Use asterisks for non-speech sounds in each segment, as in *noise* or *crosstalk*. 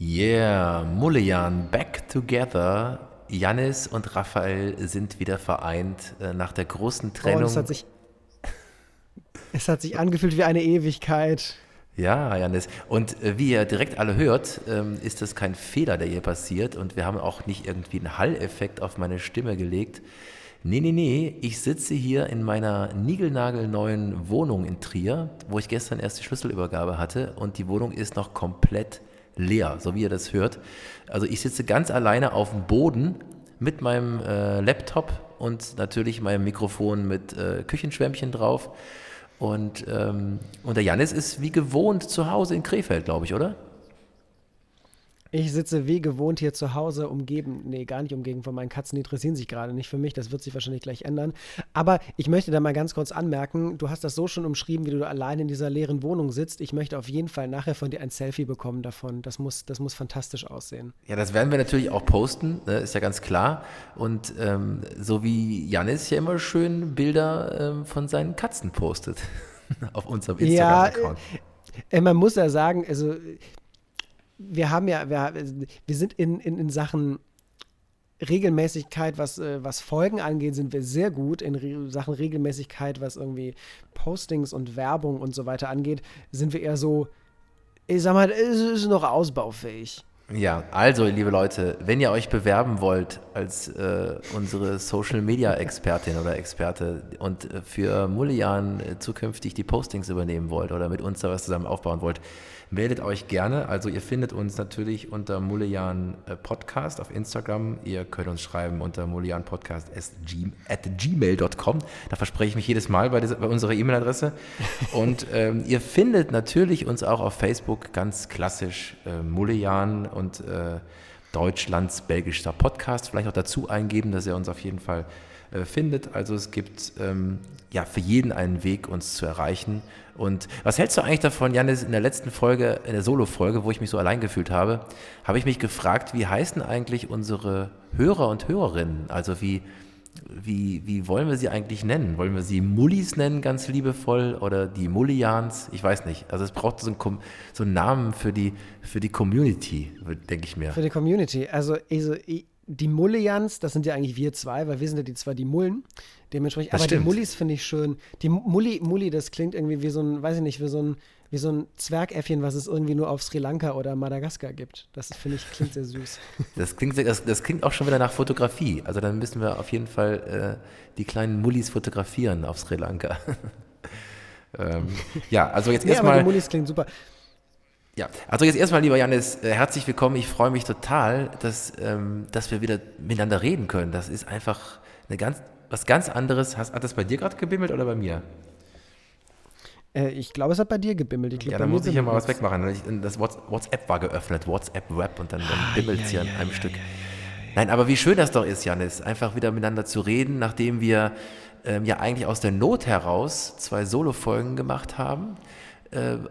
Yeah, Mullejan back together. Janis und Raphael sind wieder vereint äh, nach der großen Trennung. Oh, es, hat sich, es hat sich angefühlt wie eine Ewigkeit. Ja, Janis. Und äh, wie ihr direkt alle hört, ähm, ist das kein Fehler, der hier passiert. Und wir haben auch nicht irgendwie einen Halleffekt auf meine Stimme gelegt. Nee, nee, nee, ich sitze hier in meiner niegelnagelneuen Wohnung in Trier, wo ich gestern erst die Schlüsselübergabe hatte und die Wohnung ist noch komplett leer, so wie ihr das hört. Also ich sitze ganz alleine auf dem Boden mit meinem äh, Laptop und natürlich meinem Mikrofon mit äh, Küchenschwämmchen drauf. Und, ähm, und der Janis ist wie gewohnt zu Hause in Krefeld, glaube ich, oder? Ich sitze wie gewohnt hier zu Hause, umgeben, nee, gar nicht umgeben von meinen Katzen, die interessieren sich gerade nicht für mich, das wird sich wahrscheinlich gleich ändern. Aber ich möchte da mal ganz kurz anmerken, du hast das so schon umschrieben, wie du allein in dieser leeren Wohnung sitzt. Ich möchte auf jeden Fall nachher von dir ein Selfie bekommen davon. Das muss, das muss fantastisch aussehen. Ja, das werden wir natürlich auch posten, ne, ist ja ganz klar. Und ähm, so wie Janis ja immer schön Bilder ähm, von seinen Katzen postet *laughs* auf unserem Instagram-Account. Ja, äh, man muss ja sagen, also wir haben ja, wir, wir sind in, in, in Sachen Regelmäßigkeit, was, äh, was Folgen angeht, sind wir sehr gut. In Re Sachen Regelmäßigkeit, was irgendwie Postings und Werbung und so weiter angeht, sind wir eher so, ich sag mal, es ist noch ausbaufähig. Ja, also liebe Leute, wenn ihr euch bewerben wollt als äh, unsere Social Media Expertin oder Experte und äh, für Mullian äh, zukünftig die Postings übernehmen wollt oder mit uns da was zusammen aufbauen wollt, meldet euch gerne. Also ihr findet uns natürlich unter Mullian äh, Podcast auf Instagram. Ihr könnt uns schreiben unter mullianpodcast at gmail.com. Da verspreche ich mich jedes Mal bei, dieser, bei unserer E-Mail-Adresse. *laughs* Und ähm, ihr findet natürlich uns auch auf Facebook ganz klassisch äh, Mullian und äh, Deutschlands belgischer Podcast. Vielleicht auch dazu eingeben, dass ihr uns auf jeden Fall äh, findet. Also es gibt ähm, ja für jeden einen Weg, uns zu erreichen. Und was hältst du eigentlich davon, Janis, in der letzten Folge, in der Solo-Folge, wo ich mich so allein gefühlt habe, habe ich mich gefragt, wie heißen eigentlich unsere Hörer und Hörerinnen? Also wie, wie, wie wollen wir sie eigentlich nennen? Wollen wir sie Mullis nennen, ganz liebevoll, oder die Mullians? Ich weiß nicht. Also es braucht so einen, so einen Namen für die, für die Community, denke ich mir. Für die Community. Also, also die Mullians, das sind ja eigentlich wir zwei, weil wir sind ja die zwei, die Mullen. Dementsprechend, aber stimmt. die Mullis finde ich schön. Die Mulli, Mulli, das klingt irgendwie wie so ein, weiß ich nicht, wie so ein, wie so ein Zwergäffchen, was es irgendwie nur auf Sri Lanka oder Madagaskar gibt. Das finde ich klingt sehr süß. *laughs* Das klingt, das, das, klingt auch schon wieder nach Fotografie. Also dann müssen wir auf jeden Fall äh, die kleinen Mullis fotografieren auf Sri Lanka. *laughs* ähm, ja, also jetzt nee, erstmal. Die Mullis klingt super. Ja, also jetzt erstmal, lieber Janis, äh, herzlich willkommen. Ich freue mich total, dass, ähm, dass wir wieder miteinander reden können. Das ist einfach eine ganz, was ganz anderes. Hast, hat das bei dir gerade gebimmelt oder bei mir? Äh, ich glaube, es hat bei dir gebimmelt. Glaub, ja, dann muss ich ja mal was wegmachen. Das WhatsApp war geöffnet, WhatsApp-Web und dann, dann ah, bimmelt es ja, hier ja, an einem ja, Stück. Nein, aber wie schön das doch ist, Janis, einfach wieder miteinander zu reden, nachdem wir ähm, ja eigentlich aus der Not heraus zwei Solo-Folgen gemacht haben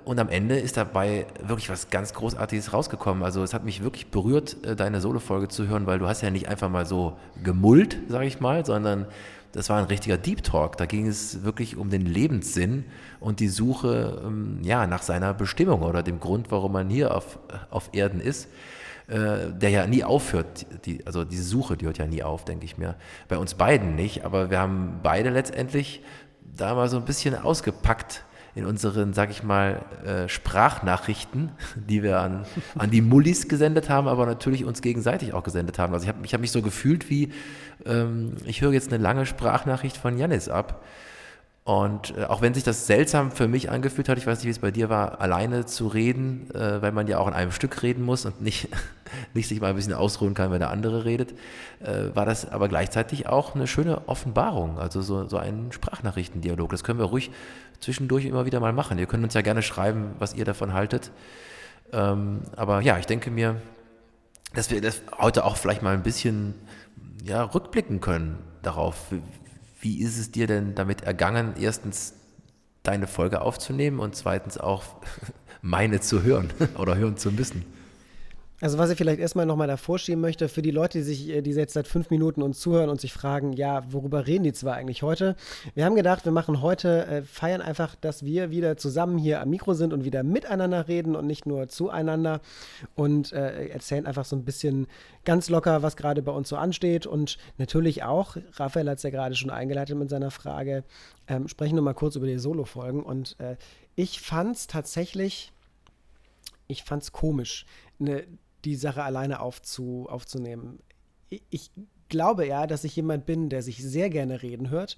und am Ende ist dabei wirklich was ganz Großartiges rausgekommen. Also es hat mich wirklich berührt, äh, deine Solo-Folge zu hören, weil du hast ja nicht einfach mal so gemullt, sage ich mal, sondern das war ein richtiger Deep Talk. Da ging es wirklich um den Lebenssinn und die Suche ähm, ja, nach seiner Bestimmung oder dem Grund, warum man hier auf, auf Erden ist, äh, der ja nie aufhört. Die, also diese Suche, die hört ja nie auf, denke ich mir. Bei uns beiden nicht, aber wir haben beide letztendlich da mal so ein bisschen ausgepackt, in unseren, sag ich mal, äh, Sprachnachrichten, *laughs* die wir an, an die Mullis gesendet haben, aber natürlich uns gegenseitig auch gesendet haben. Also ich habe ich hab mich so gefühlt wie, ähm, ich höre jetzt eine lange Sprachnachricht von Janis ab. Und äh, auch wenn sich das seltsam für mich angefühlt hat, ich weiß nicht, wie es bei dir war, alleine zu reden, äh, weil man ja auch in einem Stück reden muss und nicht, *laughs* nicht sich mal ein bisschen ausruhen kann, wenn der andere redet, äh, war das aber gleichzeitig auch eine schöne Offenbarung, also so, so ein Sprachnachrichtendialog. Das können wir ruhig zwischendurch immer wieder mal machen. Ihr könnt uns ja gerne schreiben, was ihr davon haltet. Ähm, aber ja, ich denke mir, dass wir das heute auch vielleicht mal ein bisschen ja, rückblicken können darauf, wie ist es dir denn damit ergangen, erstens deine Folge aufzunehmen und zweitens auch *laughs* meine zu hören oder hören zu müssen? Also was ich vielleicht erstmal nochmal davor schieben möchte, für die Leute, die sich, äh, die jetzt seit fünf Minuten uns zuhören und sich fragen, ja, worüber reden die zwar eigentlich heute? Wir haben gedacht, wir machen heute, äh, feiern einfach, dass wir wieder zusammen hier am Mikro sind und wieder miteinander reden und nicht nur zueinander und äh, erzählen einfach so ein bisschen ganz locker, was gerade bei uns so ansteht und natürlich auch, Raphael hat es ja gerade schon eingeleitet mit seiner Frage, ähm, sprechen wir mal kurz über die Solo-Folgen und äh, ich fand es tatsächlich, ich fand es komisch. Eine die Sache alleine aufzu, aufzunehmen. Ich, glaube ja, dass ich jemand bin, der sich sehr gerne reden hört.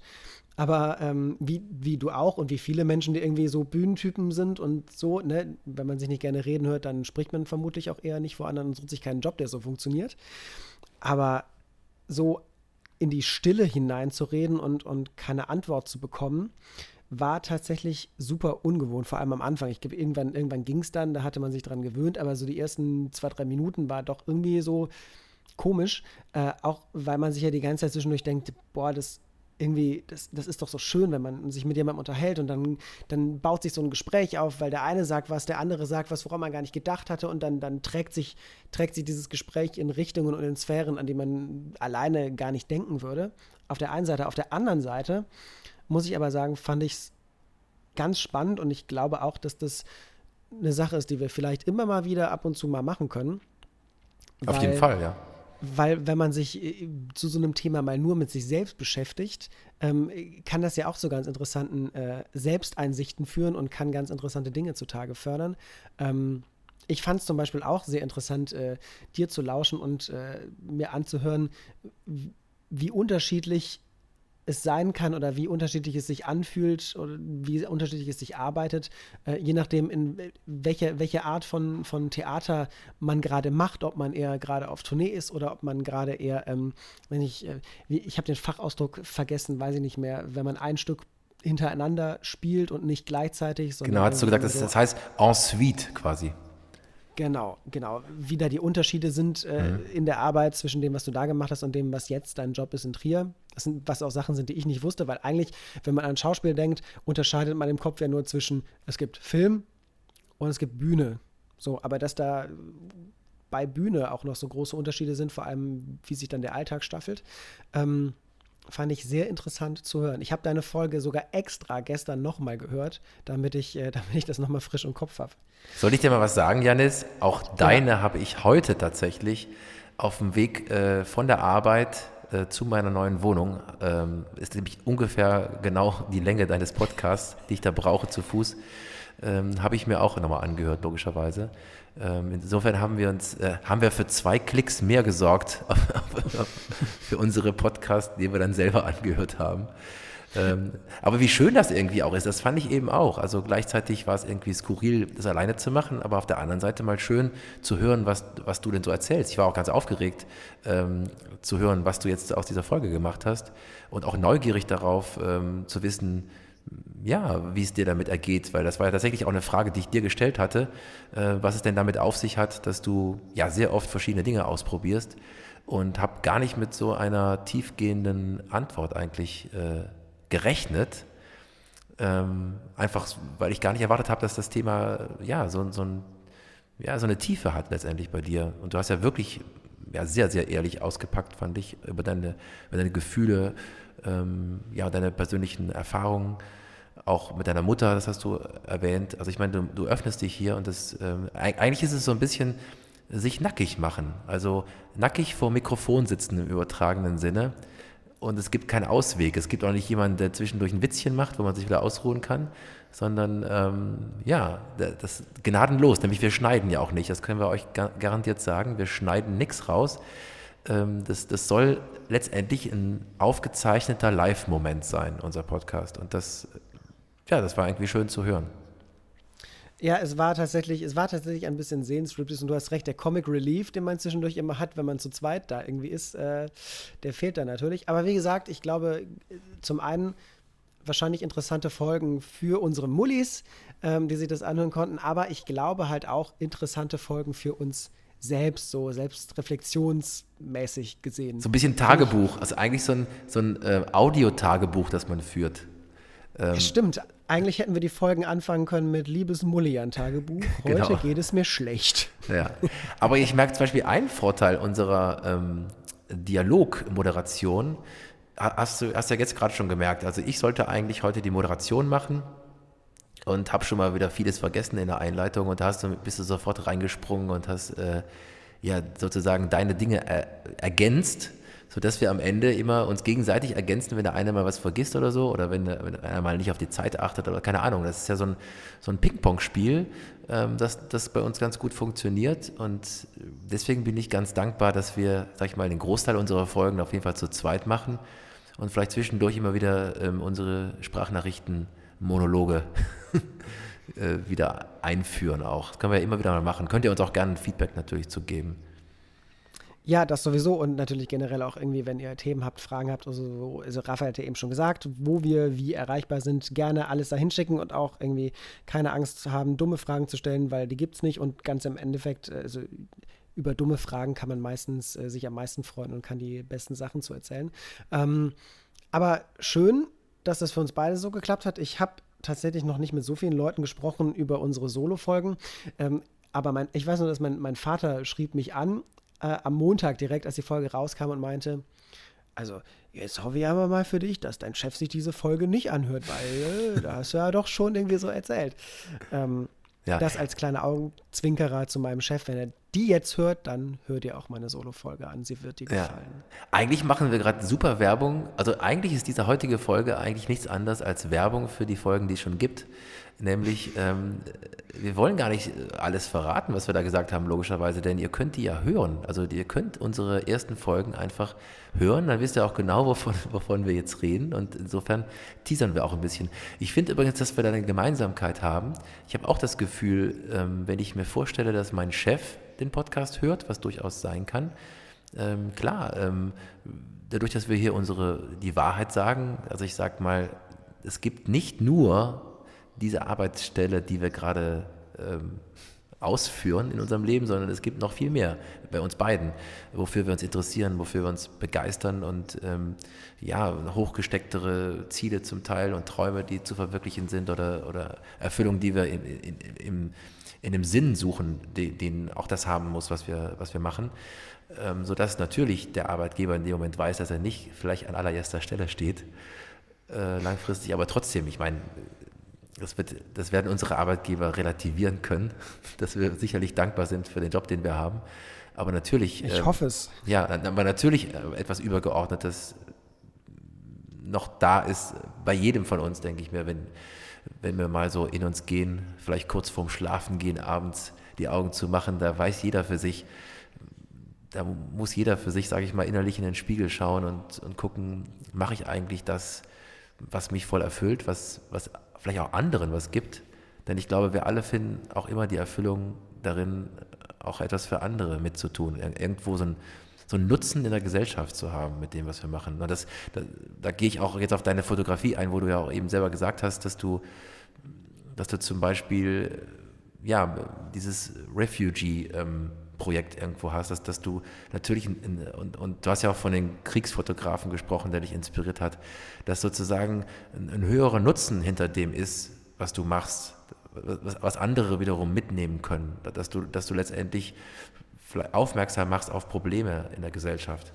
Aber ähm, wie, wie du auch und wie viele Menschen, die irgendwie so Bühnentypen sind und so, ne, wenn man sich nicht gerne reden hört, dann spricht man vermutlich auch eher nicht vor anderen und sucht sich keinen Job, der so funktioniert. Aber so in die Stille hineinzureden und, und keine Antwort zu bekommen, war tatsächlich super ungewohnt, vor allem am Anfang. Ich glaube, irgendwann, irgendwann ging es dann, da hatte man sich dran gewöhnt, aber so die ersten zwei, drei Minuten war doch irgendwie so komisch, äh, auch weil man sich ja die ganze Zeit zwischendurch denkt, boah, das irgendwie, das, das ist doch so schön, wenn man sich mit jemandem unterhält und dann, dann baut sich so ein Gespräch auf, weil der eine sagt was, der andere sagt was, woran man gar nicht gedacht hatte und dann, dann trägt, sich, trägt sich dieses Gespräch in Richtungen und in Sphären, an die man alleine gar nicht denken würde. Auf der einen Seite. Auf der anderen Seite muss ich aber sagen, fand ich es ganz spannend und ich glaube auch, dass das eine Sache ist, die wir vielleicht immer mal wieder ab und zu mal machen können. Auf weil, jeden Fall, ja. Weil wenn man sich äh, zu so einem Thema mal nur mit sich selbst beschäftigt, ähm, kann das ja auch zu ganz interessanten äh, Selbsteinsichten führen und kann ganz interessante Dinge zutage fördern. Ähm, ich fand es zum Beispiel auch sehr interessant, äh, dir zu lauschen und äh, mir anzuhören, wie unterschiedlich es sein kann oder wie unterschiedlich es sich anfühlt oder wie unterschiedlich es sich arbeitet, äh, je nachdem, in welche, welche Art von, von Theater man gerade macht, ob man eher gerade auf Tournee ist oder ob man gerade eher, ähm, wenn ich, äh, wie, ich habe den Fachausdruck vergessen, weiß ich nicht mehr, wenn man ein Stück hintereinander spielt und nicht gleichzeitig, sondern. Genau, hast du gesagt, das, das heißt en suite quasi. Genau, genau. Wie da die Unterschiede sind äh, mhm. in der Arbeit zwischen dem, was du da gemacht hast und dem, was jetzt dein Job ist in Trier. Das sind, was auch Sachen sind, die ich nicht wusste, weil eigentlich, wenn man an Schauspiel denkt, unterscheidet man im Kopf ja nur zwischen, es gibt Film und es gibt Bühne. So, aber dass da bei Bühne auch noch so große Unterschiede sind, vor allem wie sich dann der Alltag staffelt, ähm, fand ich sehr interessant zu hören. Ich habe deine Folge sogar extra gestern nochmal gehört, damit ich, äh, *laughs* damit ich das nochmal frisch im Kopf habe. Soll ich dir mal was sagen, Janis? Auch deine ja. habe ich heute tatsächlich auf dem Weg äh, von der Arbeit äh, zu meiner neuen Wohnung. Ähm, ist nämlich ungefähr genau die Länge deines Podcasts, die ich da brauche zu Fuß. Ähm, habe ich mir auch nochmal angehört, logischerweise. Ähm, insofern haben wir uns, äh, haben wir für zwei Klicks mehr gesorgt *laughs* für unsere Podcasts, die wir dann selber angehört haben. Ähm, aber wie schön das irgendwie auch ist, das fand ich eben auch. Also gleichzeitig war es irgendwie skurril, das alleine zu machen, aber auf der anderen Seite mal schön zu hören, was, was du denn so erzählst. Ich war auch ganz aufgeregt ähm, zu hören, was du jetzt aus dieser Folge gemacht hast und auch neugierig darauf ähm, zu wissen, ja, wie es dir damit ergeht, weil das war ja tatsächlich auch eine Frage, die ich dir gestellt hatte, äh, was es denn damit auf sich hat, dass du ja sehr oft verschiedene Dinge ausprobierst und habe gar nicht mit so einer tiefgehenden Antwort eigentlich äh, gerechnet. Ähm, einfach, weil ich gar nicht erwartet habe, dass das Thema ja so, so, ein, ja so eine Tiefe hat letztendlich bei dir. Und du hast ja wirklich ja, sehr, sehr ehrlich ausgepackt, fand ich, über deine, über deine Gefühle, ähm, ja, deine persönlichen Erfahrungen, auch mit deiner Mutter, das hast du erwähnt. Also ich meine, du, du öffnest dich hier und das, ähm, eigentlich ist es so ein bisschen sich nackig machen, also nackig vor Mikrofon sitzen im übertragenen Sinne. Und es gibt keinen Ausweg. Es gibt auch nicht jemanden, der zwischendurch ein Witzchen macht, wo man sich wieder ausruhen kann, sondern ähm, ja, das gnadenlos. Nämlich wir schneiden ja auch nicht. Das können wir euch garantiert sagen. Wir schneiden nichts raus. Ähm, das, das soll letztendlich ein aufgezeichneter Live-Moment sein, unser Podcast. Und das, ja, das war irgendwie schön zu hören. Ja, es war tatsächlich, es war tatsächlich ein bisschen Sehenscriptes und du hast recht, der Comic Relief, den man zwischendurch immer hat, wenn man zu zweit da irgendwie ist, äh, der fehlt da natürlich. Aber wie gesagt, ich glaube, zum einen wahrscheinlich interessante Folgen für unsere Mullis, ähm, die sich das anhören konnten, aber ich glaube halt auch interessante Folgen für uns selbst, so selbstreflexionsmäßig gesehen. So ein bisschen Tagebuch, also eigentlich so ein, so ein äh, Audiotagebuch, das man führt. Ähm, Stimmt, eigentlich hätten wir die Folgen anfangen können mit Liebes Mullian-Tagebuch. *laughs* Heute genau. geht es mir schlecht. Ja, aber ich merke zum Beispiel einen Vorteil unserer ähm, Dialogmoderation. Hast du hast ja jetzt gerade schon gemerkt. Also ich sollte eigentlich heute die Moderation machen und habe schon mal wieder vieles vergessen in der Einleitung und da hast du, bist du sofort reingesprungen und hast äh, ja sozusagen deine Dinge er, ergänzt sodass wir am Ende immer uns gegenseitig ergänzen, wenn der eine mal was vergisst oder so, oder wenn, wenn einer mal nicht auf die Zeit achtet oder keine Ahnung. Das ist ja so ein, so ein Ping-Pong-Spiel, ähm, das, das bei uns ganz gut funktioniert. Und deswegen bin ich ganz dankbar, dass wir, sag ich mal, den Großteil unserer Folgen auf jeden Fall zu zweit machen und vielleicht zwischendurch immer wieder ähm, unsere Sprachnachrichten, Monologe *laughs* äh, wieder einführen auch. Das können wir ja immer wieder mal machen. Könnt ihr uns auch gerne Feedback natürlich zu geben. Ja, das sowieso und natürlich generell auch irgendwie, wenn ihr Themen habt, Fragen habt, also, also Raphael hat ja eben schon gesagt, wo wir wie erreichbar sind, gerne alles da hinschicken und auch irgendwie keine Angst haben, dumme Fragen zu stellen, weil die gibt es nicht und ganz im Endeffekt, also über dumme Fragen kann man meistens äh, sich am meisten freuen und kann die besten Sachen zu erzählen. Ähm, aber schön, dass das für uns beide so geklappt hat. Ich habe tatsächlich noch nicht mit so vielen Leuten gesprochen über unsere Solo-Folgen. Ähm, aber mein, ich weiß nur, dass mein, mein Vater schrieb mich an äh, am Montag direkt, als die Folge rauskam und meinte, also jetzt hoffe ich aber mal für dich, dass dein Chef sich diese Folge nicht anhört, weil äh, da hast du ja doch schon irgendwie so erzählt. Ähm, ja. Das als kleiner Augenzwinkerer zu meinem Chef. Wenn er die jetzt hört, dann hört ihr auch meine Solo-Folge an. Sie wird dir ja. gefallen. Eigentlich machen wir gerade super Werbung. Also eigentlich ist diese heutige Folge eigentlich nichts anderes als Werbung für die Folgen, die es schon gibt. Nämlich, ähm, wir wollen gar nicht alles verraten, was wir da gesagt haben, logischerweise, denn ihr könnt die ja hören. Also ihr könnt unsere ersten Folgen einfach hören, dann wisst ihr auch genau, wovon, wovon wir jetzt reden. Und insofern teasern wir auch ein bisschen. Ich finde übrigens, dass wir da eine Gemeinsamkeit haben. Ich habe auch das Gefühl, ähm, wenn ich mir vorstelle, dass mein Chef den Podcast hört, was durchaus sein kann, ähm, klar, ähm, dadurch, dass wir hier unsere, die Wahrheit sagen, also ich sage mal, es gibt nicht nur diese Arbeitsstelle, die wir gerade ähm, ausführen in unserem Leben, sondern es gibt noch viel mehr bei uns beiden, wofür wir uns interessieren, wofür wir uns begeistern und ähm, ja, hochgestecktere Ziele zum Teil und Träume, die zu verwirklichen sind oder, oder Erfüllungen, die wir in, in, in, in dem Sinn suchen, den, den, auch das haben muss, was wir, was wir machen. Ähm, sodass natürlich der Arbeitgeber in dem Moment weiß, dass er nicht vielleicht an allererster Stelle steht, äh, langfristig, aber trotzdem, ich meine, das, wird, das werden unsere Arbeitgeber relativieren können, *laughs* dass wir sicherlich dankbar sind für den Job, den wir haben. Aber natürlich. Ich ähm, hoffe es. Ja, aber natürlich äh, etwas Übergeordnetes noch da ist bei jedem von uns, denke ich mir, wenn, wenn wir mal so in uns gehen, vielleicht kurz vorm Schlafen gehen, abends die Augen zu machen, da weiß jeder für sich, da muss jeder für sich, sage ich mal, innerlich in den Spiegel schauen und, und gucken, mache ich eigentlich das, was mich voll erfüllt, was, was vielleicht auch anderen was gibt. Denn ich glaube, wir alle finden auch immer die Erfüllung darin, auch etwas für andere mitzutun. Irgendwo so ein, so einen Nutzen in der Gesellschaft zu haben mit dem, was wir machen. Und das, da, da gehe ich auch jetzt auf deine Fotografie ein, wo du ja auch eben selber gesagt hast, dass du, dass du zum Beispiel ja, dieses Refugee ähm, Projekt irgendwo hast, dass, dass du natürlich, in, und, und du hast ja auch von den Kriegsfotografen gesprochen, der dich inspiriert hat, dass sozusagen ein, ein höherer Nutzen hinter dem ist, was du machst, was, was, andere wiederum mitnehmen können, dass du, dass du letztendlich aufmerksam machst auf Probleme in der Gesellschaft.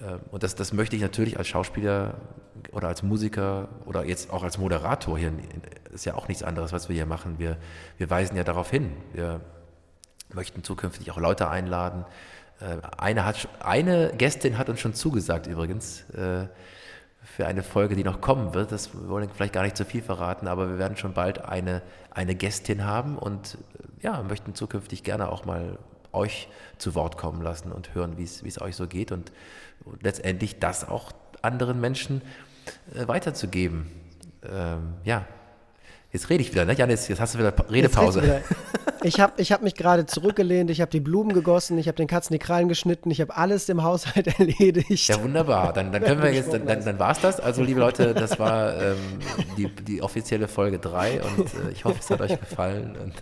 Ähm, und das, das möchte ich natürlich als Schauspieler oder als Musiker oder jetzt auch als Moderator hier, ist ja auch nichts anderes, was wir hier machen. Wir, wir weisen ja darauf hin. Wir, möchten zukünftig auch Leute einladen. Äh, eine, hat, eine Gästin hat uns schon zugesagt übrigens äh, für eine Folge, die noch kommen wird. Das wollen wir vielleicht gar nicht zu viel verraten, aber wir werden schon bald eine, eine Gästin haben und äh, ja, möchten zukünftig gerne auch mal euch zu Wort kommen lassen und hören, wie es euch so geht und, letztendlich das auch anderen Menschen weiterzugeben. Ähm, ja, Jetzt rede ich wieder, ne? Janis, jetzt hast du wieder Redepause. Wieder. *laughs* Ich habe ich hab mich gerade zurückgelehnt, ich habe die Blumen gegossen, ich habe den Katzen die Krallen geschnitten, ich habe alles im Haushalt *laughs* erledigt. Ja, wunderbar. Dann, dann können wir jetzt, dann, dann, dann war es das. Also, liebe Leute, das war ähm, die, die offizielle Folge 3 und äh, ich hoffe, es hat euch gefallen. Und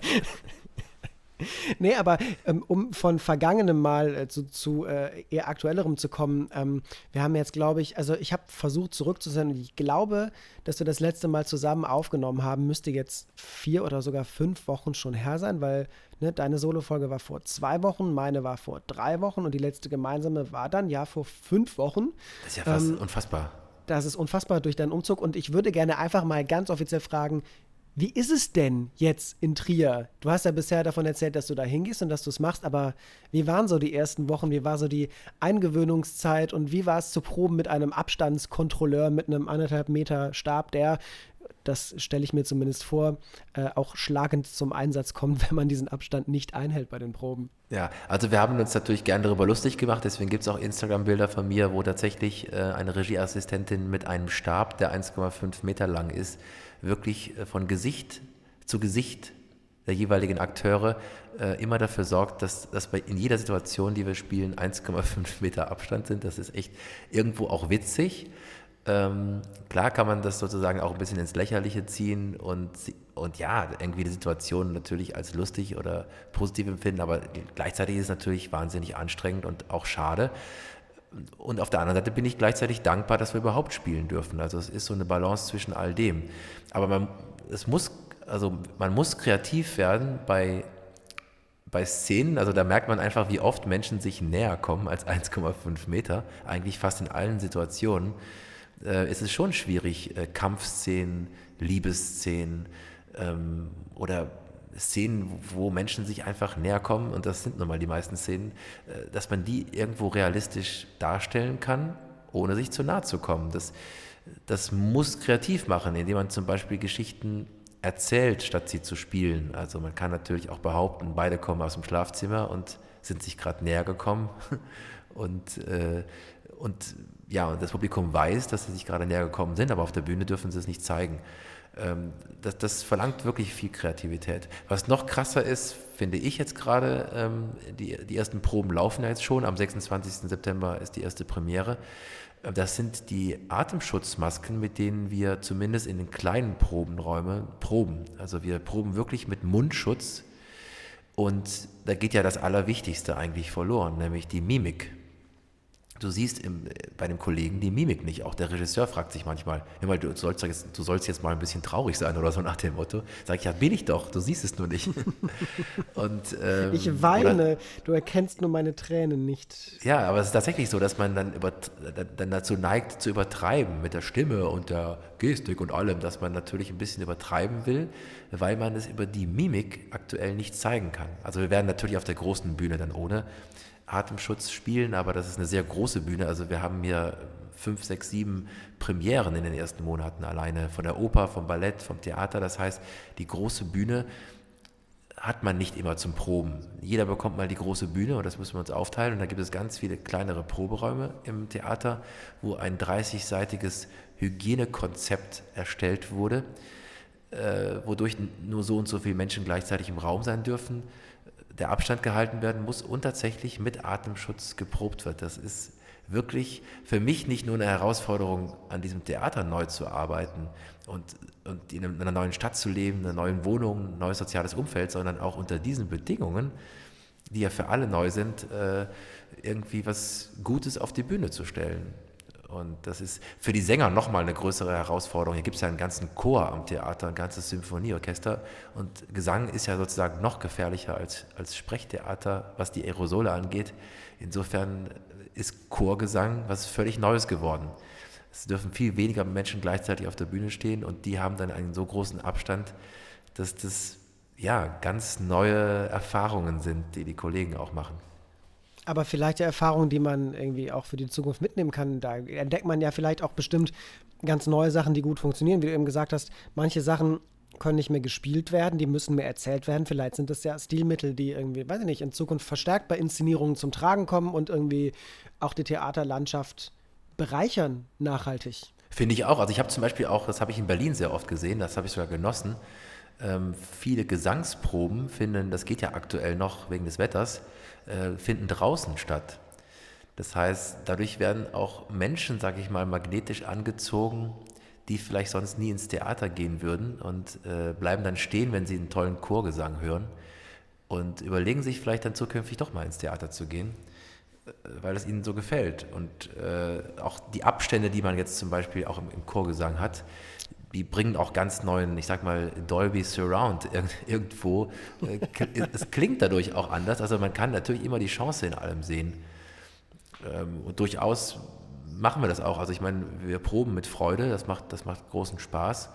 *laughs* nee, aber ähm, um von vergangenem Mal äh, zu, zu äh, eher aktuellerem zu kommen, ähm, wir haben jetzt, glaube ich, also ich habe versucht zurückzusenden und ich glaube, dass wir das letzte Mal zusammen aufgenommen haben, müsste jetzt vier oder sogar fünf Wochen schon her sein, weil ne, deine Solo-Folge war vor zwei Wochen, meine war vor drei Wochen und die letzte gemeinsame war dann ja vor fünf Wochen. Das ist ja fast ähm, unfassbar. Das ist unfassbar durch deinen Umzug und ich würde gerne einfach mal ganz offiziell fragen, wie ist es denn jetzt in Trier? Du hast ja bisher davon erzählt, dass du da hingehst und dass du es machst, aber wie waren so die ersten Wochen? Wie war so die Eingewöhnungszeit und wie war es zu proben mit einem Abstandskontrolleur mit einem anderthalb Meter Stab, der, das stelle ich mir zumindest vor, äh, auch schlagend zum Einsatz kommt, *laughs* wenn man diesen Abstand nicht einhält bei den Proben? Ja, also wir haben uns natürlich gern darüber lustig gemacht, deswegen gibt es auch Instagram-Bilder von mir, wo tatsächlich äh, eine Regieassistentin mit einem Stab, der 1,5 Meter lang ist, wirklich äh, von Gesicht zu Gesicht der jeweiligen Akteure äh, immer dafür sorgt, dass, dass bei, in jeder Situation, die wir spielen, 1,5 *laughs* Meter Abstand sind. Das ist echt irgendwo auch witzig. Ähm, klar kann man das sozusagen auch ein bisschen ins Lächerliche ziehen und, und ja, irgendwie die Situation natürlich als lustig oder positiv empfinden, aber gleichzeitig ist es natürlich wahnsinnig anstrengend und auch schade. Und auf der anderen Seite bin ich gleichzeitig dankbar, dass wir überhaupt spielen dürfen. Also es ist so eine Balance zwischen all dem. Aber man, es muss, also man muss kreativ werden bei, bei Szenen. Also da merkt man einfach, wie oft Menschen sich näher kommen als *laughs* 1,5 Meter. Eigentlich fast in allen Situationen äh, ist es schon schwierig, äh, Kampfszenen, Liebesszenen ähm, oder Szenen, wo Menschen sich einfach näher kommen, und das sind nun mal die meisten Szenen, äh, dass man die irgendwo realistisch darstellen kann, ohne sich zu nahe zu kommen. Das, das muss kreativ machen, indem man zum Beispiel Geschichten erzählt, statt sie zu spielen. Also man kann natürlich auch behaupten, beide kommen aus dem Schlafzimmer und sind sich gerade näher gekommen. *laughs* Und, äh, und ja, das Publikum weiß, dass sie sich gerade näher gekommen sind, aber auf der Bühne dürfen sie es nicht zeigen. Ähm, das, das, verlangt wirklich viel Kreativität. Was noch krasser ist, finde ich jetzt gerade, ähm, die, die ersten Proben laufen ja jetzt schon. Am 26. September ist die erste Premiere. Äh, das sind die Atemschutzmasken, mit denen wir zumindest in den kleinen Probenräumen proben. Also wir proben wirklich mit Mundschutz. Und da geht ja das Allerwichtigste eigentlich verloren, nämlich die Mimik. Du siehst im, bei dem Kollegen die Mimik nicht. Auch der Regisseur fragt sich manchmal, immer, du sollst, jetzt, du sollst jetzt mal ein bisschen traurig sein oder so nach dem Motto. Sag ich, ja, bin ich doch, du siehst es nur nicht. *laughs* Und, ähm, ich weine, oder, du erkennst nur meine Tränen nicht. Ja, aber es ist tatsächlich so, dass man dann, über, dann dazu neigt, zu übertreiben mit der Stimme und der Gestik und allem, dass man natürlich ein bisschen übertreiben will, weil man es über die Mimik aktuell nicht zeigen kann. Also wir werden natürlich auf der großen Bühne dann ohne Atemschutz spielen, aber das ist eine sehr große Bühne. Also wir haben hier fünf, sechs, sieben Premieren in den ersten Monaten alleine von der Oper, vom Ballett, vom Theater. Das heißt, die große Bühne hat man nicht immer zum Proben. Jeder bekommt mal die große Bühne und das müssen wir uns aufteilen. Und da gibt es ganz viele kleinere Proberäume im Theater, wo ein 30-seitiges Hygienekonzept erstellt wurde, äh, wodurch nur so und so viele Menschen gleichzeitig im Raum sein dürfen der Abstand gehalten werden muss und tatsächlich mit Atemschutz geprobt wird. Das ist wirklich für mich nicht nur eine Herausforderung, an diesem Theater neu zu arbeiten und, und in einer neuen Stadt zu leben, einer neuen Wohnung, ein neues soziales Umfeld, sondern auch unter diesen Bedingungen, die ja für alle neu sind, äh, irgendwie was Gutes auf die Bühne zu stellen. Und das ist für die Sänger nochmal eine größere Herausforderung. Hier gibt es ja einen ganzen Chor am Theater, ein ganzes Symphonieorchester. Und Gesang ist ja sozusagen noch gefährlicher als, als Sprechtheater, was die Aerosole angeht. Insofern ist Chorgesang was völlig Neues geworden. Es dürfen viel weniger Menschen gleichzeitig auf der Bühne stehen und die haben dann einen so großen Abstand, dass das ja ganz neue Erfahrungen sind, die die Kollegen auch machen aber vielleicht ja Erfahrungen, die man irgendwie auch für die Zukunft mitnehmen kann. Da entdeckt man ja vielleicht auch bestimmt ganz neue Sachen, die gut funktionieren. Wie du eben gesagt hast, manche Sachen können nicht mehr gespielt werden, die müssen mehr erzählt werden. Vielleicht sind das ja Stilmittel, die irgendwie, weiß ich nicht, in Zukunft verstärkt bei Inszenierungen zum Tragen kommen und irgendwie auch die Theaterlandschaft bereichern nachhaltig. Finde ich auch. Also ich habe zum Beispiel auch, das habe ich in Berlin sehr oft gesehen, das habe ich sogar genossen. Ähm, viele Gesangsproben finden, das geht ja aktuell noch wegen des Wetters, äh, finden draußen statt. Das heißt, dadurch werden auch Menschen, sage ich mal, magnetisch angezogen, die vielleicht sonst nie ins Theater gehen würden und äh, bleiben dann stehen, wenn sie einen tollen Chorgesang hören. und überlegen sich vielleicht dann zukünftig doch mal ins Theater zu gehen, äh, weil es ihnen so gefällt. Und äh, auch die Abstände, die man jetzt zum Beispiel auch im, im Chorgesang hat, die bringen auch ganz neuen, ich sag mal, Dolby Surround *laughs* irgendwo. Äh, es klingt dadurch auch anders. Also man kann natürlich immer die Chance in allem sehen. Ähm, und durchaus machen wir das auch. Also ich meine, wir proben mit Freude, das macht, das macht großen Spaß.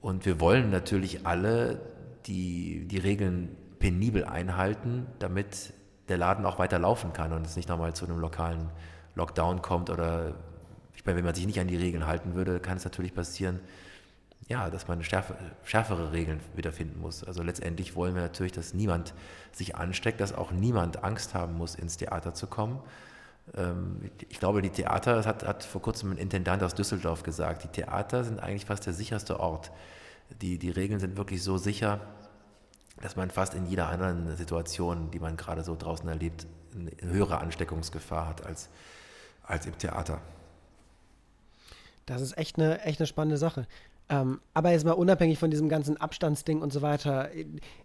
Und wir wollen natürlich alle die, die Regeln penibel einhalten, damit der Laden auch weiter laufen kann und es nicht nochmal zu einem lokalen Lockdown kommt oder meine, wenn man sich nicht an die Regeln halten würde, kann es natürlich passieren, ja, dass man schärfer, schärfere Regeln wiederfinden muss. Also letztendlich wollen wir natürlich, dass niemand sich ansteckt, dass auch niemand Angst haben muss, ins Theater zu kommen. Ähm, ich glaube, die Theater, das hat, hat vor kurzem ein Intendant aus Düsseldorf gesagt, die Theater sind eigentlich fast der sicherste Ort. Die, die Regeln sind wirklich so sicher, dass man fast in jeder anderen Situation, die man gerade so draußen erlebt, eine höhere Ansteckungsgefahr hat als, als im Theater. Das ist echt eine, echt eine spannende Sache. Ähm, aber jetzt mal unabhängig von diesem ganzen Abstandsding und so weiter.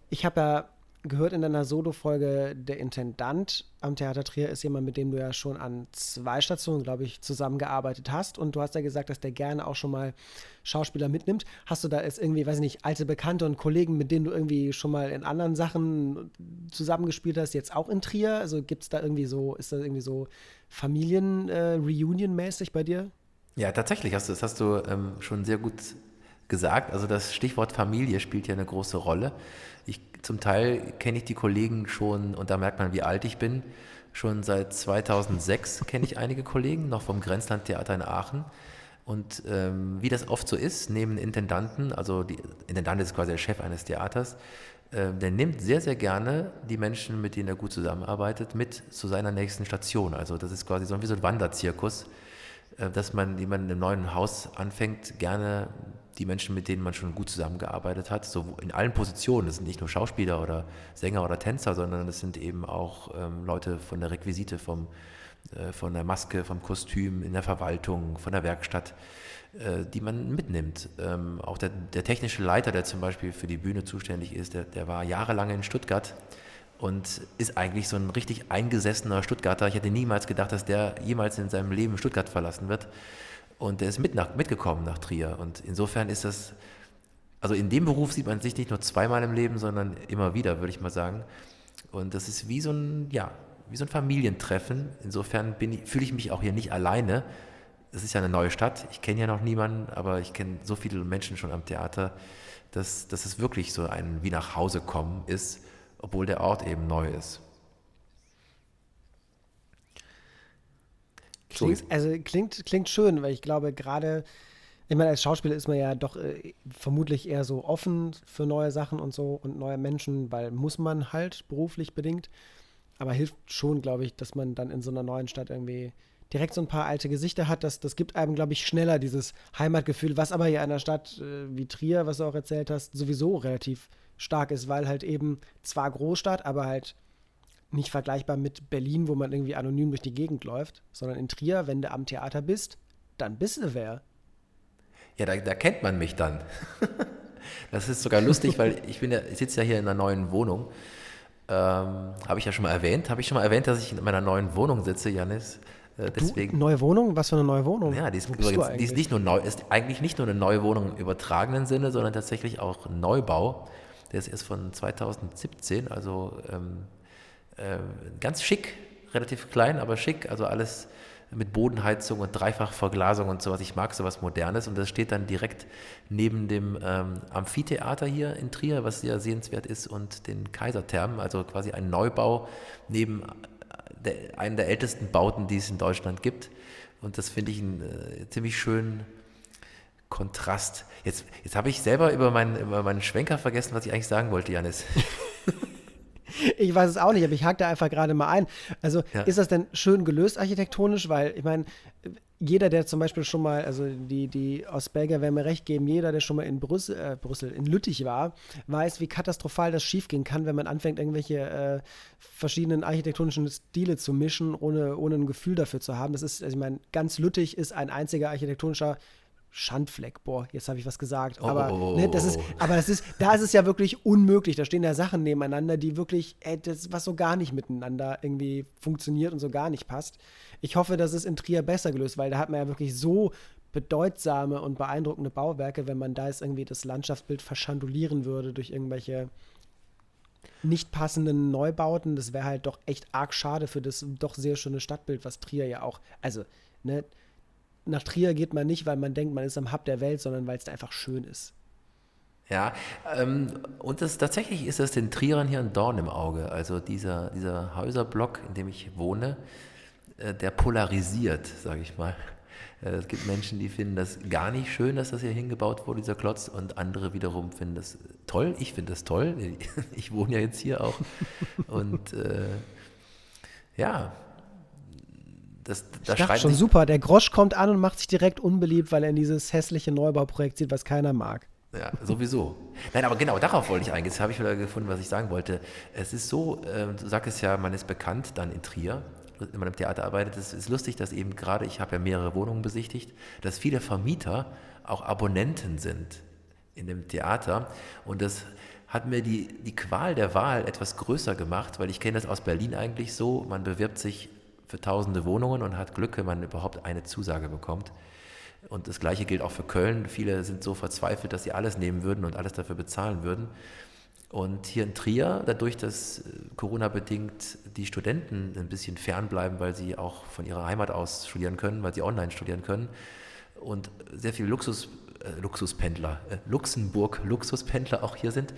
Ich habe ja gehört in deiner Solo-Folge, der Intendant am Theater Trier ist jemand, mit dem du ja schon an zwei Stationen, glaube ich, zusammengearbeitet hast. Und du hast ja gesagt, dass der gerne auch schon mal Schauspieler mitnimmt. Hast du da jetzt irgendwie, weiß ich nicht, alte Bekannte und Kollegen, mit denen du irgendwie schon mal in anderen Sachen zusammengespielt hast, jetzt auch in Trier? Also gibt es da irgendwie so, ist das irgendwie so Familien-Reunion-mäßig äh, bei dir? Ja, tatsächlich hast du, das hast du ähm, schon sehr gut gesagt. Also das Stichwort Familie spielt ja eine große Rolle. Ich, zum Teil kenne ich die Kollegen schon, und da merkt man, wie alt ich bin. Schon seit 2006 kenne ich einige Kollegen, noch vom Grenzlandtheater in Aachen. Und ähm, wie das oft so ist, neben Intendanten, also die Intendant ist quasi der Chef eines Theaters, äh, der nimmt sehr, sehr gerne die Menschen, mit denen er gut zusammenarbeitet, mit zu seiner nächsten Station. Also das ist quasi so wie so ein Wanderzirkus, dass man, die man in einem neuen Haus anfängt, gerne die Menschen, mit denen man schon gut zusammengearbeitet hat, so in allen Positionen. Das sind nicht nur Schauspieler oder Sänger oder Tänzer, sondern es sind eben auch ähm, Leute von der Requisite, vom, äh, von der Maske, vom Kostüm, in der Verwaltung, von der Werkstatt, äh, die man mitnimmt. Ähm, auch der, der, technische Leiter, der zum Beispiel für die Bühne zuständig ist, der, der war jahrelang in Stuttgart und ist eigentlich so ein richtig eingesessener Stuttgarter. Ich hätte niemals gedacht, dass der jemals in seinem Leben Stuttgart verlassen wird. Und der ist mit nach, mitgekommen nach Trier. Und insofern ist das, also in dem Beruf sieht man sich nicht nur zweimal im Leben, sondern immer wieder, würde ich mal sagen. Und das ist wie so ein, ja, wie so ein Familientreffen. Insofern fühle ich mich auch hier nicht alleine. Es ist ja eine neue Stadt. Ich kenne ja noch niemanden, aber ich kenne so viele Menschen schon am Theater, dass, dass es wirklich so ein wie nach Hause kommen ist, obwohl der Ort eben neu ist. Klingt, also klingt, klingt schön, weil ich glaube, gerade, ich meine, als Schauspieler ist man ja doch äh, vermutlich eher so offen für neue Sachen und so und neue Menschen, weil muss man halt beruflich bedingt. Aber hilft schon, glaube ich, dass man dann in so einer neuen Stadt irgendwie direkt so ein paar alte Gesichter hat. Das, das gibt einem, glaube ich, schneller dieses Heimatgefühl, was aber hier in einer Stadt äh, wie Trier, was du auch erzählt hast, sowieso relativ stark ist, weil halt eben zwar Großstadt, aber halt nicht vergleichbar mit Berlin, wo man irgendwie anonym durch die Gegend läuft, sondern in Trier, wenn du am Theater bist, dann bist du wer. Ja, da, da kennt man mich dann. *laughs* das ist sogar lustig, weil ich bin ja, sitze ja hier in einer neuen Wohnung. Ähm, habe ich ja schon mal erwähnt. Habe ich schon mal erwähnt, dass ich in meiner neuen Wohnung sitze, Janis? Äh, deswegen, du, neue Wohnung? Was für eine neue Wohnung? Ja, die ist, übrigens, die ist nicht nur neu, ist eigentlich nicht nur eine neue Wohnung im übertragenen Sinne, sondern tatsächlich auch Neubau. Der ist erst von 2017, also ähm, äh, ganz schick, relativ klein, aber schick, also alles mit Bodenheizung und Dreifachverglasung und sowas. Ich mag sowas Modernes und das steht dann direkt neben dem ähm, Amphitheater hier in Trier, was sehr sehenswert ist, und den Kaiserthermen, also quasi ein Neubau neben der, einen der ältesten Bauten, die es in Deutschland gibt. Und das finde ich einen äh, ziemlich schönen Kontrast. Jetzt, jetzt habe ich selber über meinen, über meinen Schwenker vergessen, was ich eigentlich sagen wollte, Janis. *laughs* Ich weiß es auch nicht, aber ich hake da einfach gerade mal ein. Also ja. ist das denn schön gelöst architektonisch? Weil ich meine, jeder, der zum Beispiel schon mal, also die, die aus Belgien werden mir recht geben, jeder, der schon mal in Brüssel, äh, Brüssel, in Lüttich war, weiß, wie katastrophal das schiefgehen kann, wenn man anfängt, irgendwelche äh, verschiedenen architektonischen Stile zu mischen, ohne, ohne ein Gefühl dafür zu haben. Das ist, also ich meine, ganz Lüttich ist ein einziger architektonischer Schandfleck, boah, jetzt habe ich was gesagt. Oh, aber, ne, das ist, aber das ist, da ist es ja wirklich unmöglich. Da stehen ja Sachen nebeneinander, die wirklich, ey, das, was so gar nicht miteinander irgendwie funktioniert und so gar nicht passt. Ich hoffe, das ist in Trier besser gelöst, weil da hat man ja wirklich so bedeutsame und beeindruckende Bauwerke, wenn man da jetzt irgendwie das Landschaftsbild verschandulieren würde durch irgendwelche nicht passenden Neubauten. Das wäre halt doch echt arg schade für das doch sehr schöne Stadtbild, was Trier ja auch, also, ne, nach Trier geht man nicht, weil man denkt, man ist am Hub der Welt, sondern weil es da einfach schön ist. Ja, ähm, und das, tatsächlich ist es den Trierern hier ein Dorn im Auge. Also dieser, dieser Häuserblock, in dem ich wohne, der polarisiert, sage ich mal. Äh, es gibt Menschen, die finden das gar nicht schön, dass das hier hingebaut wurde, dieser Klotz, und andere wiederum finden das toll. Ich finde das toll. *laughs* Ich wohne ja jetzt hier auch. Und äh, ja, das, das ich dachte schon super. Der Grosch kommt an und macht sich direkt unbeliebt, weil er in dieses hässliche Neubauprojekt sieht, was keiner mag. Ja, sowieso. Nein, aber genau darauf wollte ich eigentlich. Jetzt habe ich wieder gefunden, was ich sagen wollte. Es ist so, äh, du sagst ja, man ist bekannt dann in Trier, wenn man im Theater arbeitet. Es ist lustig, dass eben gerade, ich habe ja mehrere Wohnungen besichtigt, dass viele Vermieter auch Abonnenten sind in dem Theater. Und das hat mir die, die Qual der Wahl etwas größer gemacht, weil ich kenne das aus Berlin eigentlich so, man bewirbt sich für tausende Wohnungen und hat Glück, wenn man überhaupt eine Zusage bekommt. Und das Gleiche gilt auch für Köln. Viele sind so verzweifelt, dass sie alles nehmen würden und alles dafür bezahlen würden. Und hier in Trier, dadurch, dass äh, Corona-bedingt die Studenten ein bisschen fernbleiben, weil sie auch von ihrer Heimat aus studieren können, weil sie online studieren können und sehr viele Luxus, äh, Luxuspendler, äh, Luxemburg-Luxuspendler auch hier sind,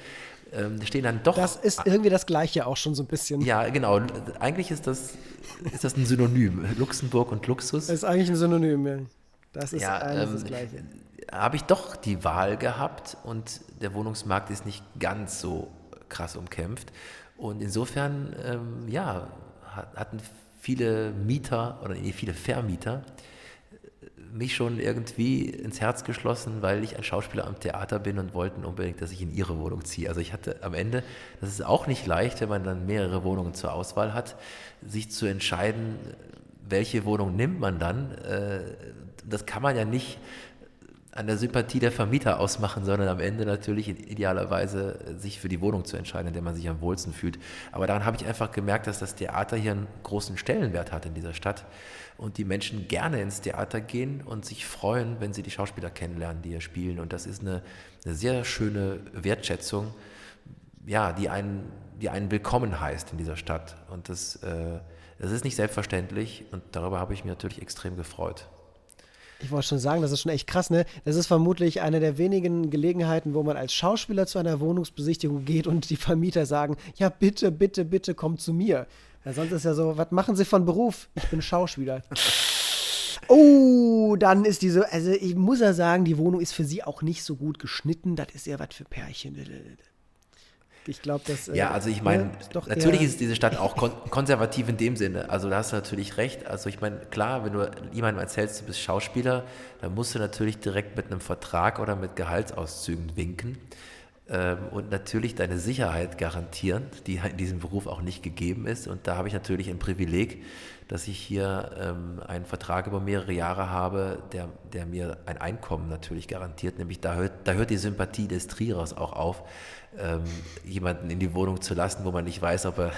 ähm, stehen dann doch. Das ist irgendwie das Gleiche auch schon so ein bisschen. Ja, genau. Eigentlich ist das, ist das ein Synonym. Luxemburg und Luxus. Das ist eigentlich ein Synonym, ja. Das ist ja, ähm, das Gleiche. Habe ich doch die Wahl gehabt und der Wohnungsmarkt ist nicht ganz so krass umkämpft. Und insofern, ähm, ja, hatten viele Mieter oder viele Vermieter mich schon irgendwie ins Herz geschlossen, weil ich ein Schauspieler am Theater bin und wollten unbedingt, dass ich in ihre Wohnung ziehe. Also ich hatte am Ende, das ist auch nicht leicht, wenn man dann mehrere Wohnungen zur Auswahl hat, sich zu entscheiden, welche Wohnung nimmt man dann. Äh, das kann man ja nicht an der Sympathie der Vermieter ausmachen, sondern am Ende natürlich idealerweise sich für die Wohnung zu entscheiden, in der man sich am wohlsten fühlt. Aber daran habe ich einfach gemerkt, dass das Theater hier einen großen Stellenwert hat in dieser Stadt und die Menschen gerne ins Theater gehen und sich freuen, wenn sie die Schauspieler kennenlernen, die hier spielen. Und das ist eine, eine sehr schöne Wertschätzung, ja, die einen, die einen willkommen heißt in dieser Stadt. Und das, äh, das ist nicht selbstverständlich und darüber habe ich mich natürlich extrem gefreut. Ich wollte schon sagen, das ist schon echt krass, ne? Das ist vermutlich eine der wenigen Gelegenheiten, wo man als Schauspieler zu einer Wohnungsbesichtigung geht und die Vermieter sagen, ja, bitte, bitte, bitte, komm zu mir. Ja, sonst ist ja so, was machen Sie von Beruf? Ich bin Schauspieler. *laughs* Oh, dann ist diese, also ich muss ja sagen, die Wohnung ist für sie auch nicht so gut geschnitten. Das ist ja was für Pärchen. Ich glaube, dass. Ja, also ich meine, ja, natürlich ist diese Stadt auch kon konservativ in dem Sinne. Also da hast du natürlich recht. Also ich meine, klar, wenn du jemandem erzählst, du bist Schauspieler, dann musst du natürlich direkt mit einem Vertrag oder mit Gehaltsauszügen winken ähm, und natürlich deine Sicherheit garantieren, die in diesem Beruf auch nicht gegeben ist. Und da habe ich natürlich ein Privileg, dass ich hier ähm, einen Vertrag über mehrere Jahre habe, der, der mir ein Einkommen natürlich garantiert. Nämlich da hört, da hört die Sympathie des Trierers auch auf, ähm, jemanden in die Wohnung zu lassen, wo man nicht weiß, ob er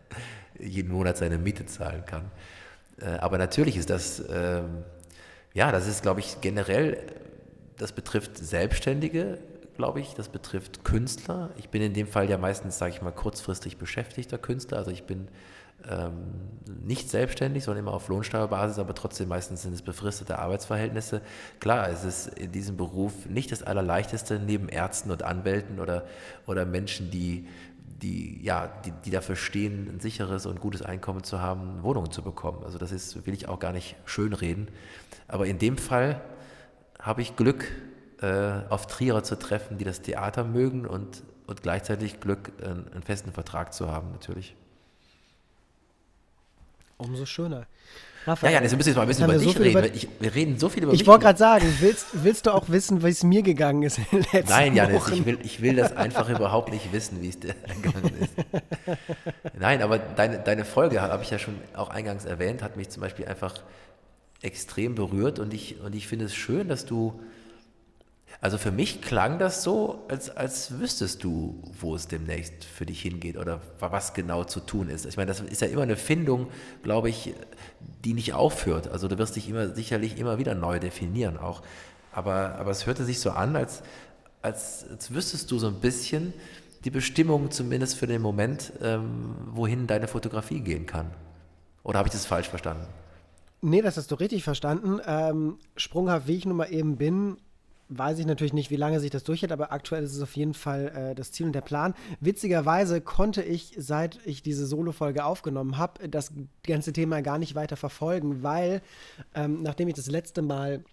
*laughs* jeden Monat seine Miete zahlen kann. Äh, aber natürlich ist das, ähm, ja, das ist, glaube ich, generell, das betrifft Selbstständige, glaube ich. Das betrifft Künstler. Ich bin in dem Fall ja meistens, sage ich mal, kurzfristig beschäftigter Künstler. Also ich bin ähm, nicht selbstständig, sondern immer auf Lohnsteuerbasis, aber trotzdem meistens sind es befristete Arbeitsverhältnisse. Klar, es ist in diesem Beruf nicht das Allerleichteste, neben Ärzten und Anwälten oder, oder Menschen, die, die, ja, die, die dafür stehen, ein sicheres und gutes Einkommen zu haben, Wohnungen zu bekommen. Also das ist, will ich auch gar nicht schönreden. Aber in dem Fall habe ich Glück, äh, auf Trierer zu treffen, die das Theater mögen und, und gleichzeitig Glück, einen, einen festen Vertrag zu haben, natürlich. Umso schöner. Raphael, ja, ja, jetzt müssen wir mal ein bisschen über dich so reden. Über, ich, wir reden so viel über Ich wollte gerade sagen, willst, willst du auch wissen, wie es mir gegangen ist in den letzten Nein, Janis, ich will, ich will das einfach überhaupt nicht wissen, wie es dir gegangen ist. Nein, aber deine, deine Folge, habe ich ja schon auch eingangs erwähnt, hat mich zum Beispiel einfach extrem berührt und ich, und ich finde es schön, dass du, also für mich klang das so, als, als wüsstest du, wo es demnächst für dich hingeht oder was genau zu tun ist. Ich meine, das ist ja immer eine Findung, glaube ich, die nicht aufhört. Also du wirst dich immer sicherlich immer wieder neu definieren auch. Aber, aber es hörte sich so an, als, als, als wüsstest du so ein bisschen die Bestimmung zumindest für den Moment, ähm, wohin deine Fotografie gehen kann. Oder habe ich das falsch verstanden? Nee, das hast du richtig verstanden. Ähm, sprunghaft, wie ich nun mal eben bin, weiß ich natürlich nicht, wie lange sich das durchhält, aber aktuell ist es auf jeden Fall äh, das Ziel und der Plan. Witzigerweise konnte ich, seit ich diese Solo-Folge aufgenommen habe, das ganze Thema gar nicht weiter verfolgen, weil ähm, nachdem ich das letzte Mal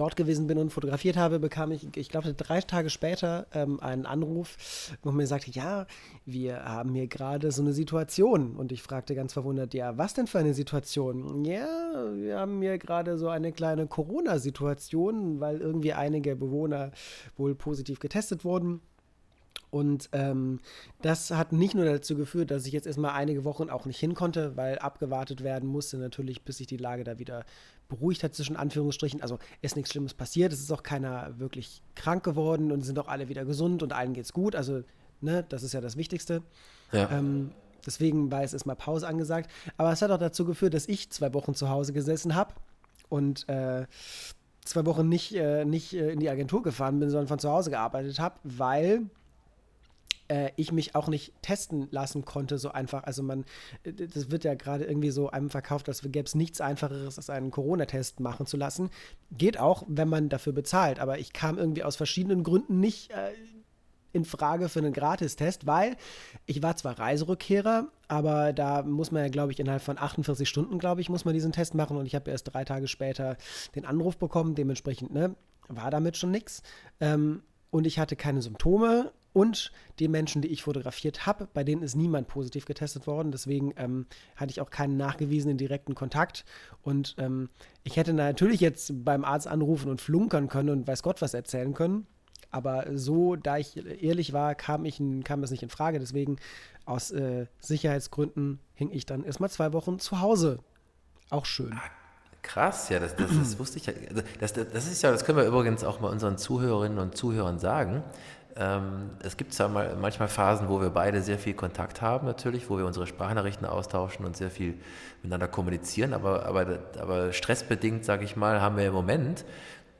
dort gewesen bin und fotografiert habe, bekam ich, ich glaube, drei Tage später ähm, einen Anruf, wo mir sagte, ja, wir haben hier gerade so eine Situation. Und ich fragte ganz verwundert, ja, was denn für eine Situation? Ja, wir haben hier gerade so eine kleine Corona-Situation, weil irgendwie einige Bewohner wohl positiv getestet wurden. Und ähm, das hat nicht nur dazu geführt, dass ich jetzt erstmal einige Wochen auch nicht hin konnte, weil abgewartet werden musste, natürlich, bis sich die Lage da wieder beruhigt hat, zwischen Anführungsstrichen. Also ist nichts Schlimmes passiert, es ist auch keiner wirklich krank geworden und sind auch alle wieder gesund und allen geht's gut. Also, ne, das ist ja das Wichtigste. Ja. Ähm, deswegen war es erstmal Pause angesagt. Aber es hat auch dazu geführt, dass ich zwei Wochen zu Hause gesessen habe und äh, zwei Wochen nicht, äh, nicht äh, in die Agentur gefahren bin, sondern von zu Hause gearbeitet habe, weil ich mich auch nicht testen lassen konnte, so einfach. Also man, äh, das wird ja gerade irgendwie so einem verkauft, als gäbe es nichts einfacheres, als einen Corona-Test machen zu lassen. Geht auch, wenn man dafür bezahlt, aber ich kam irgendwie aus verschiedenen Gründen nicht äh, in Frage für einen Gratistest, weil ich war zwar Reiserückkehrer, aber da muss man ja, glaube ich, innerhalb von 48 Stunden, glaube ich, muss man diesen Test machen und ich habe erst drei Tage später den Anruf bekommen, dementsprechend, ne, war damit schon nichts. Ähm, und ich hatte keine Symptome und die Menschen, die ich fotografiert habe, bei denen ist niemand positiv getestet worden. Deswegen ähm, hatte ich auch keinen nachgewiesenen direkten Kontakt. Und ähm, ich hätte natürlich jetzt beim Arzt anrufen und flunkern können und weiß Gott was erzählen können. Aber so, da ich ehrlich war, kam, ich, kam es nicht in Frage. Deswegen aus äh, Sicherheitsgründen hing ich dann erstmal zwei Wochen zu Hause. Auch schön. Ah, krass, ja, das, das, das wusste ich ja. Also das, das ist ja, das können wir übrigens auch mal unseren Zuhörerinnen und Zuhörern sagen. Ähm, es gibt zwar mal, manchmal Phasen, wo wir beide sehr viel Kontakt haben, natürlich, wo wir unsere Sprachnachrichten austauschen und sehr viel miteinander kommunizieren, aber, aber, aber stressbedingt, sage ich mal, haben wir im Moment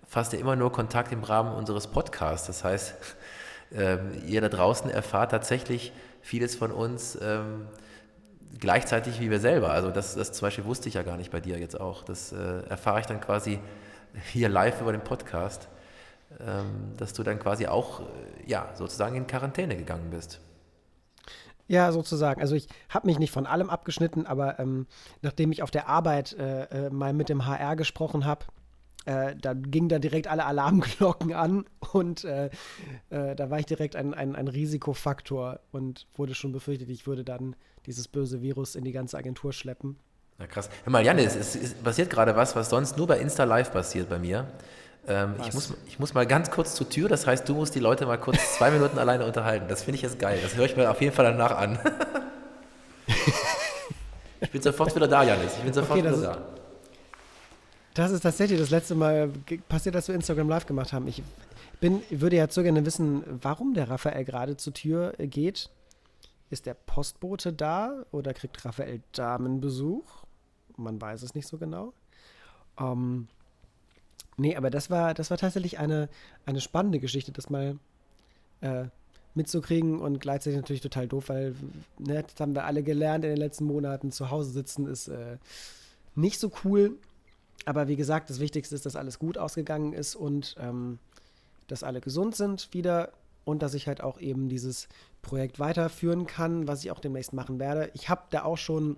fast immer nur Kontakt im Rahmen unseres Podcasts. Das heißt, *laughs* ähm, ihr da draußen erfahrt tatsächlich vieles von uns ähm, gleichzeitig wie wir selber. Also das, das zum Beispiel wusste ich ja gar nicht bei dir jetzt auch. Das äh, erfahre ich dann quasi hier live über den Podcast. Ähm, dass du dann quasi auch, äh, ja, sozusagen in Quarantäne gegangen bist. Ja, sozusagen. Also ich habe mich nicht von allem abgeschnitten, aber ähm, nachdem ich auf der Arbeit äh, äh mal mit dem HR gesprochen habe, äh, da gingen da direkt alle Alarmglocken an und äh, äh, da war ich direkt ein, ein, ein, Risikofaktor und wurde schon befürchtet, ich würde dann dieses böse Virus in die ganze Agentur schleppen. Ja, krass. Hör mal, Janis, es, es passiert gerade was, was sonst nur bei Insta Live passiert bei mir. Ähm, ich, muss, ich muss mal ganz kurz zur Tür, das heißt, du musst die Leute mal kurz zwei *laughs* Minuten alleine unterhalten. Das finde ich jetzt geil. Das höre ich mir auf jeden Fall danach an. *laughs* ich bin sofort wieder da, Janis. Ich bin sofort okay, wieder da. Das ist tatsächlich das letzte Mal passiert, dass wir Instagram Live gemacht haben. Ich bin, würde ja zu gerne wissen, warum der Raphael gerade zur Tür geht. Ist der Postbote da oder kriegt Raphael Damenbesuch? Man weiß es nicht so genau. Ähm, Nee, aber das war, das war tatsächlich eine, eine spannende Geschichte, das mal äh, mitzukriegen und gleichzeitig natürlich total doof, weil ne, das haben wir alle gelernt in den letzten Monaten. Zu Hause sitzen ist äh, nicht so cool. Aber wie gesagt, das Wichtigste ist, dass alles gut ausgegangen ist und ähm, dass alle gesund sind wieder und dass ich halt auch eben dieses Projekt weiterführen kann, was ich auch demnächst machen werde. Ich habe da auch schon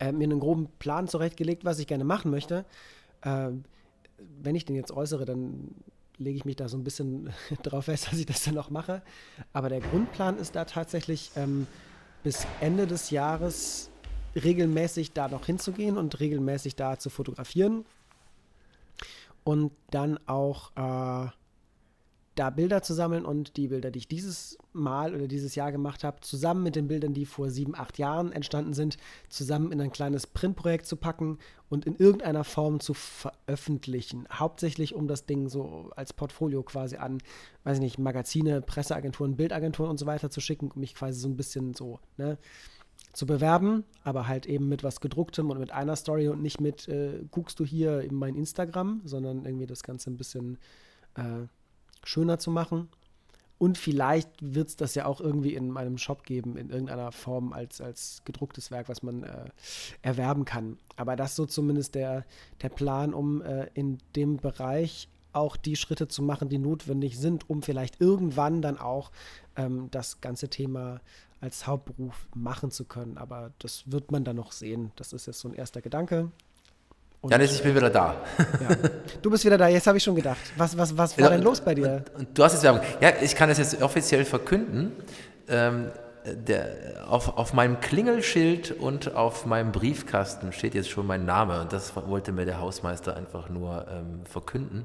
äh, mir einen groben Plan zurechtgelegt, was ich gerne machen möchte. Äh, wenn ich den jetzt äußere, dann lege ich mich da so ein bisschen *laughs* drauf fest, dass ich das dann auch mache. Aber der Grundplan ist da tatsächlich ähm, bis Ende des Jahres regelmäßig da noch hinzugehen und regelmäßig da zu fotografieren. Und dann auch äh, da Bilder zu sammeln und die Bilder, die ich dieses Mal oder dieses Jahr gemacht habe, zusammen mit den Bildern, die vor sieben, acht Jahren entstanden sind, zusammen in ein kleines Printprojekt zu packen und in irgendeiner Form zu veröffentlichen. Hauptsächlich, um das Ding so als Portfolio quasi an, weiß ich nicht, Magazine, Presseagenturen, Bildagenturen und so weiter zu schicken, um mich quasi so ein bisschen so, ne, zu bewerben, aber halt eben mit was gedrucktem und mit einer Story und nicht mit, äh, guckst du hier in mein Instagram, sondern irgendwie das Ganze ein bisschen äh, schöner zu machen. Und vielleicht wird es das ja auch irgendwie in meinem Shop geben, in irgendeiner Form als, als gedrucktes Werk, was man äh, erwerben kann. Aber das ist so zumindest der, der Plan, um äh, in dem Bereich auch die Schritte zu machen, die notwendig sind, um vielleicht irgendwann dann auch ähm, das ganze Thema als Hauptberuf machen zu können. Aber das wird man dann noch sehen. Das ist jetzt so ein erster Gedanke. Und, Janis, ich bin wieder da. *laughs* Ja. Du bist wieder da, jetzt habe ich schon gedacht. Was, was, was war ja, denn los bei dir? Und, und du hast jetzt Werbung. Ja, ich kann es jetzt offiziell verkünden. Ähm, der, auf, auf meinem Klingelschild und auf meinem Briefkasten steht jetzt schon mein Name. Und das wollte mir der Hausmeister einfach nur ähm, verkünden.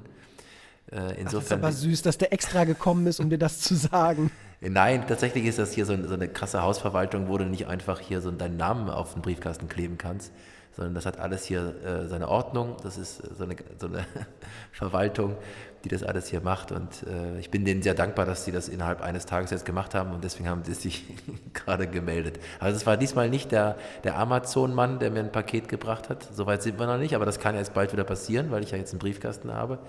Äh, insofern, Ach, das ist aber süß, dass der extra gekommen ist, um dir das zu sagen. Nein, tatsächlich ist das hier so, so, eine krasse Hausverwaltung, wo du nicht einfach hier so deinen Namen auf den Briefkasten kleben kannst, sondern das hat alles hier äh, seine Ordnung. Das ist so eine, so eine *laughs* Verwaltung, die das alles hier macht. Und äh, ich bin denen sehr dankbar, dass sie das innerhalb eines Tages jetzt gemacht haben und deswegen haben sie sich *laughs* gerade gemeldet. Also es war diesmal nicht der, der Amazon-Mann, der mir ein Paket gebracht hat. Soweit sind wir noch nicht, aber das kann jetzt bald wieder passieren, weil ich ja jetzt einen Briefkasten habe.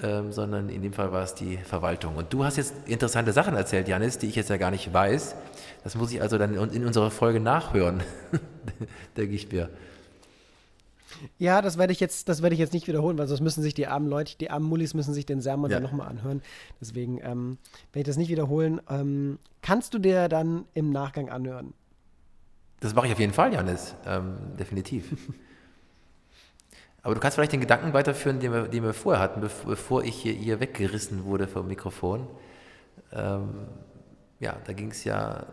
Ähm, sondern in dem Fall war es die Verwaltung. Und du hast jetzt interessante Sachen erzählt, Janis, die ich jetzt ja gar nicht weiß. Das muss ich also dann in unserer Folge nachhören, *laughs* denke ich mir. Ja, das werde ich jetzt, das werde ich jetzt nicht wiederholen, weil sonst müssen sich die armen Leute, die armen Mullis müssen sich den Sermon ja. dann nochmal anhören. Deswegen ähm, werde ich das nicht wiederholen. Ähm, kannst du dir dann im Nachgang anhören? Das mache ich auf jeden Fall, Janis. Ähm, definitiv. Aber du kannst vielleicht den Gedanken weiterführen, den wir, den wir vorher hatten, bevor ich hier, hier weggerissen wurde vom Mikrofon. Ähm, ja, da ging es ja,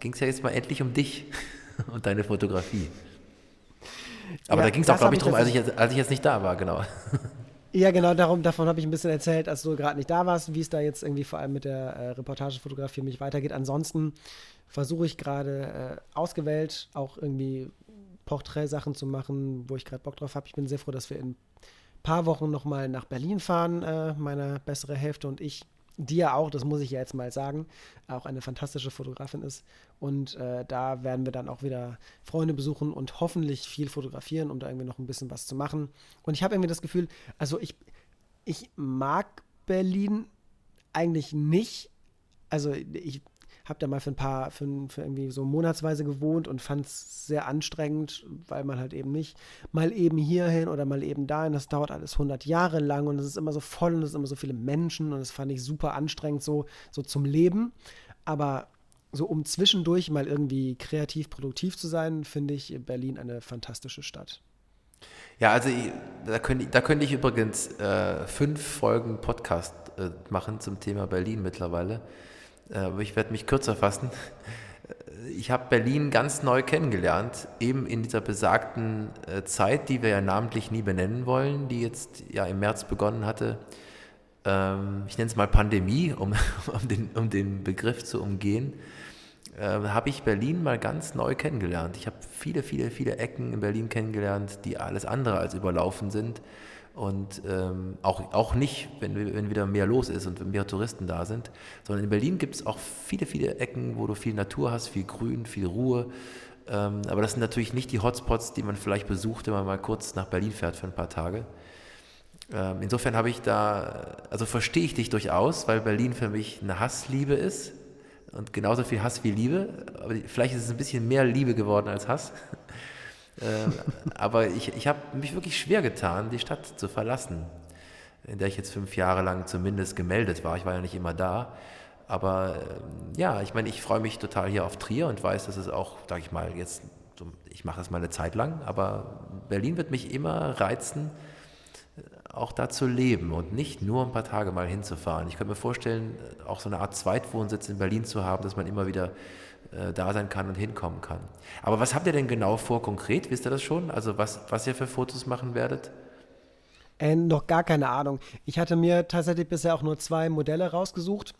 ging's ja jetzt mal endlich um dich *laughs* und deine Fotografie. Aber ja, da ging es auch, glaube ich, darum, als ich, jetzt, als ich jetzt nicht da war, genau. *laughs* Ja, genau, darum, davon habe ich ein bisschen erzählt, als du gerade nicht da warst, wie es da jetzt irgendwie vor allem mit der äh, Reportagefotografie für mich weitergeht. Ansonsten versuche ich gerade äh, ausgewählt auch irgendwie Porträtsachen zu machen, wo ich gerade Bock drauf habe. Ich bin sehr froh, dass wir in ein paar Wochen nochmal nach Berlin fahren, äh, meine bessere Hälfte und ich die ja auch, das muss ich ja jetzt mal sagen, auch eine fantastische Fotografin ist. Und äh, da werden wir dann auch wieder Freunde besuchen und hoffentlich viel fotografieren, um da irgendwie noch ein bisschen was zu machen. Und ich habe irgendwie das Gefühl, also ich, ich mag Berlin eigentlich nicht. Also ich habe da mal für ein paar, für, für, irgendwie so monatsweise gewohnt und fand es sehr anstrengend, weil man halt eben nicht mal eben hierhin oder mal eben dahin, das dauert alles 100 Jahre lang und es ist immer so voll und es sind immer so viele Menschen und das fand ich super anstrengend so, so zum Leben. Aber so um zwischendurch mal irgendwie kreativ, produktiv zu sein, finde ich Berlin eine fantastische Stadt. Ja, also ich, da, könnte, da könnte ich übrigens äh, fünf Folgen Podcast äh, machen zum Thema Berlin mittlerweile. Äh, aber ich werde mich kürzer fassen. Ich habe Berlin ganz neu kennengelernt, eben in dieser besagten äh, Zeit, die wir ja namentlich nie benennen wollen, die jetzt ja im März begonnen hatte. Ähm, ich nenne es mal Pandemie, um, *laughs* um, den, um den Begriff zu umgehen. Ähm, habe ich Berlin mal ganz neu kennengelernt. Ich habe viele, viele, viele Ecken in Berlin kennengelernt, die alles andere als überlaufen sind und ähm, auch, auch nicht, wenn, wenn wieder mehr los ist und mehr Touristen da sind, sondern in Berlin gibt es auch viele, viele Ecken, wo du viel Natur hast, viel Grün, viel Ruhe. Ähm, aber das sind natürlich nicht die Hotspots, die man vielleicht besucht, wenn man mal kurz nach Berlin fährt für ein paar Tage. Ähm, insofern habe ich da, also verstehe ich dich durchaus, weil Berlin für mich eine Hassliebe ist und genauso viel Hass wie Liebe. Aber vielleicht ist es ein bisschen mehr Liebe geworden als Hass. *laughs* Ähm, aber ich, ich habe mich wirklich schwer getan, die Stadt zu verlassen, in der ich jetzt fünf Jahre lang zumindest gemeldet war. Ich war ja nicht immer da. Aber ähm, ja, ich meine, ich freue mich total hier auf Trier und weiß, dass es auch, sage ich mal, jetzt, ich mache das mal eine Zeit lang, aber Berlin wird mich immer reizen, auch da zu leben und nicht nur ein paar Tage mal hinzufahren. Ich könnte mir vorstellen, auch so eine Art Zweitwohnsitz in Berlin zu haben, dass man immer wieder äh, da sein kann und hinkommen kann. Aber was habt ihr denn genau vor konkret? Wisst ihr das schon? Also was, was ihr für Fotos machen werdet? Äh, noch gar keine Ahnung. Ich hatte mir tatsächlich bisher auch nur zwei Modelle rausgesucht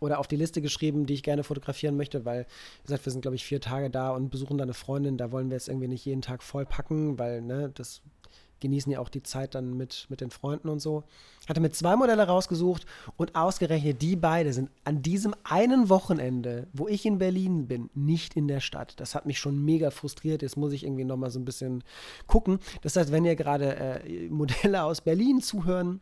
oder auf die Liste geschrieben, die ich gerne fotografieren möchte, weil, wie gesagt, wir sind, glaube ich, vier Tage da und besuchen da eine Freundin. Da wollen wir jetzt irgendwie nicht jeden Tag voll packen, weil, ne, das genießen ja auch die Zeit dann mit, mit den Freunden und so. Hatte mir zwei Modelle rausgesucht und ausgerechnet die beide sind an diesem einen Wochenende, wo ich in Berlin bin, nicht in der Stadt. Das hat mich schon mega frustriert. Jetzt muss ich irgendwie nochmal so ein bisschen gucken. Das heißt, wenn ihr gerade äh, Modelle aus Berlin zuhören,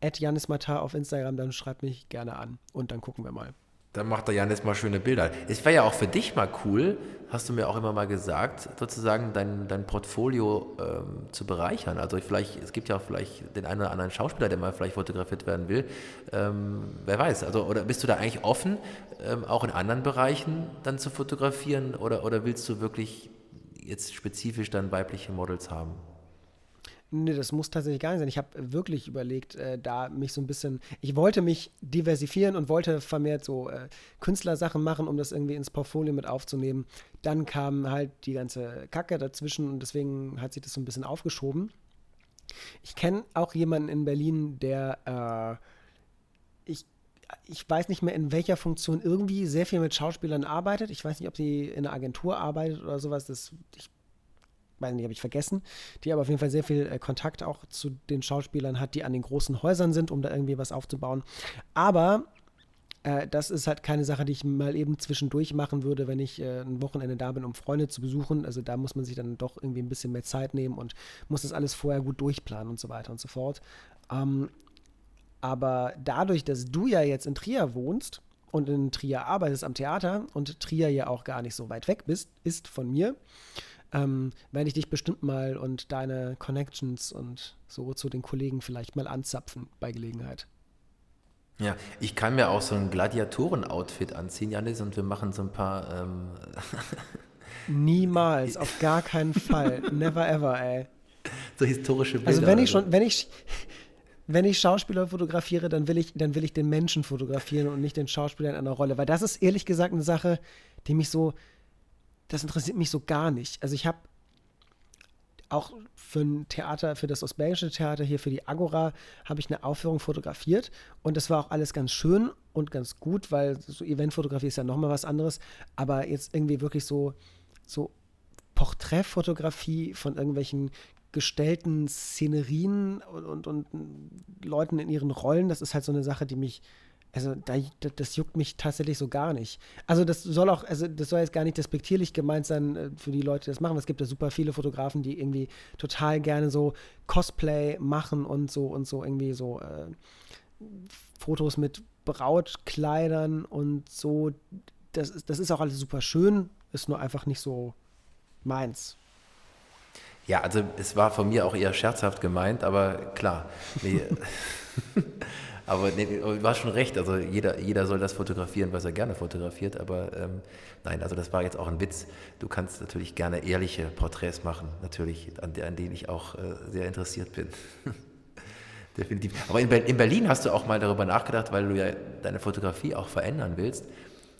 at Janis Matar auf Instagram, dann schreibt mich gerne an und dann gucken wir mal. Dann macht der Janis mal schöne Bilder. Es wäre ja auch für dich mal cool, hast du mir auch immer mal gesagt, sozusagen dein, dein Portfolio ähm, zu bereichern. Also vielleicht, es gibt ja auch vielleicht den einen oder anderen Schauspieler, der mal vielleicht fotografiert werden will. Ähm, wer weiß, also oder bist du da eigentlich offen, ähm, auch in anderen Bereichen dann zu fotografieren oder, oder willst du wirklich jetzt spezifisch dann weibliche Models haben? Nee, das muss tatsächlich gar nicht sein. Ich habe wirklich überlegt, äh, da mich so ein bisschen, ich wollte mich diversifieren und wollte vermehrt so äh, Künstlersachen machen, um das irgendwie ins Portfolio mit aufzunehmen. Dann kam halt die ganze Kacke dazwischen und deswegen hat sich das so ein bisschen aufgeschoben. Ich kenne auch jemanden in Berlin, der, äh, ich, weiß nicht mehr in welcher Funktion, irgendwie sehr viel mit Schauspielern arbeitet. Ich weiß nicht, ob sie in einer Agentur arbeitet oder sowas. Das, ich weiß nicht, habe ich vergessen, die aber auf jeden Fall sehr viel äh, Kontakt auch zu den Schauspielern hat, die an den großen Häusern sind, um da irgendwie was aufzubauen. Aber äh, das ist halt keine Sache, die ich mal eben zwischendurch machen würde, wenn ich äh, ein Wochenende da bin, um Freunde zu besuchen. Also da muss man sich dann doch irgendwie ein bisschen mehr Zeit nehmen und muss das alles vorher gut durchplanen und so weiter und so fort. Ähm, aber dadurch, dass du ja jetzt in Trier wohnst, und in Trier arbeitest am Theater und Trier ja auch gar nicht so weit weg bist, ist von mir, ähm, werde ich dich bestimmt mal und deine Connections und so zu den Kollegen vielleicht mal anzapfen bei Gelegenheit. Ja, ich kann mir auch so ein Gladiatoren-Outfit anziehen, Janis, und wir machen so ein paar. Ähm *laughs* Niemals, *laughs* auf gar keinen Fall. Never ever, ey. So historische Bilder. Also wenn ich schon, wenn ich, wenn ich Schauspieler fotografiere, dann will ich, dann will ich den Menschen fotografieren und nicht den Schauspieler in einer Rolle. Weil das ist ehrlich gesagt eine Sache, die mich so, das interessiert mich so gar nicht. Also ich habe auch für ein Theater, für das Ostbelgische Theater hier, für die Agora, habe ich eine Aufführung fotografiert und das war auch alles ganz schön und ganz gut, weil so Eventfotografie ist ja nochmal was anderes, aber jetzt irgendwie wirklich so, so Porträtfotografie von irgendwelchen gestellten Szenerien und, und, und Leuten in ihren Rollen, das ist halt so eine Sache, die mich also da, das juckt mich tatsächlich so gar nicht. Also das soll auch, also das soll jetzt gar nicht despektierlich gemeint sein äh, für die Leute, die das machen. Es gibt ja super viele Fotografen, die irgendwie total gerne so Cosplay machen und so und so irgendwie so äh, Fotos mit Brautkleidern und so. Das ist, das ist auch alles super schön, ist nur einfach nicht so meins. Ja, also es war von mir auch eher scherzhaft gemeint, aber klar. Nee, *laughs* Aber nee, du hast schon recht, also jeder, jeder soll das fotografieren, was er gerne fotografiert, aber ähm, nein, also das war jetzt auch ein Witz. Du kannst natürlich gerne ehrliche Porträts machen, natürlich, an, an denen ich auch äh, sehr interessiert bin. *laughs* Definitiv. Aber in, in, Berlin hast du auch mal darüber nachgedacht, weil du ja deine Fotografie auch verändern willst.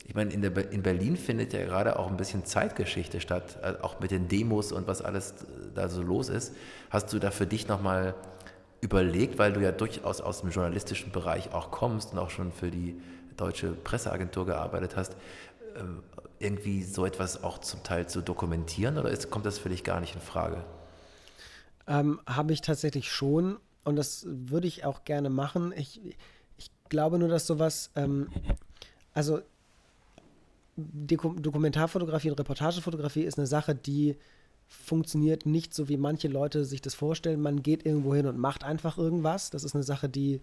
Ich meine, in, der, in Berlin findet ja gerade auch ein bisschen Zeitgeschichte statt, äh, auch mit den Demos und was alles da so los ist. Hast du da für dich nochmal überlegt, weil du ja durchaus aus dem journalistischen Bereich auch kommst und auch schon für die deutsche Presseagentur gearbeitet hast, ähm, irgendwie so etwas auch zum Teil zu dokumentieren oder ist, kommt das für dich gar nicht in Frage? Ähm, Habe ich tatsächlich schon und das würde ich auch gerne machen. Ich, ich glaube nur, dass sowas, ähm, also Dokumentarfotografie und Reportagefotografie ist eine Sache, die funktioniert nicht so, wie manche Leute sich das vorstellen. Man geht irgendwo hin und macht einfach irgendwas. Das ist eine Sache, die,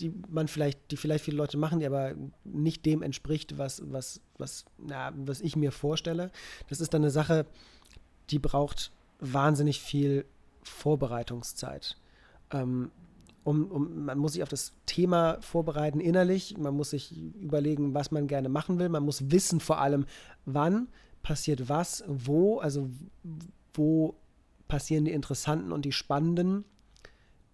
die man vielleicht, die vielleicht viele Leute machen, die aber nicht dem entspricht, was, was, was, na, was ich mir vorstelle. Das ist dann eine Sache, die braucht wahnsinnig viel Vorbereitungszeit. Ähm, um, um, man muss sich auf das Thema vorbereiten innerlich, man muss sich überlegen, was man gerne machen will, man muss wissen vor allem, wann passiert was, wo, also wo passieren die interessanten und die spannenden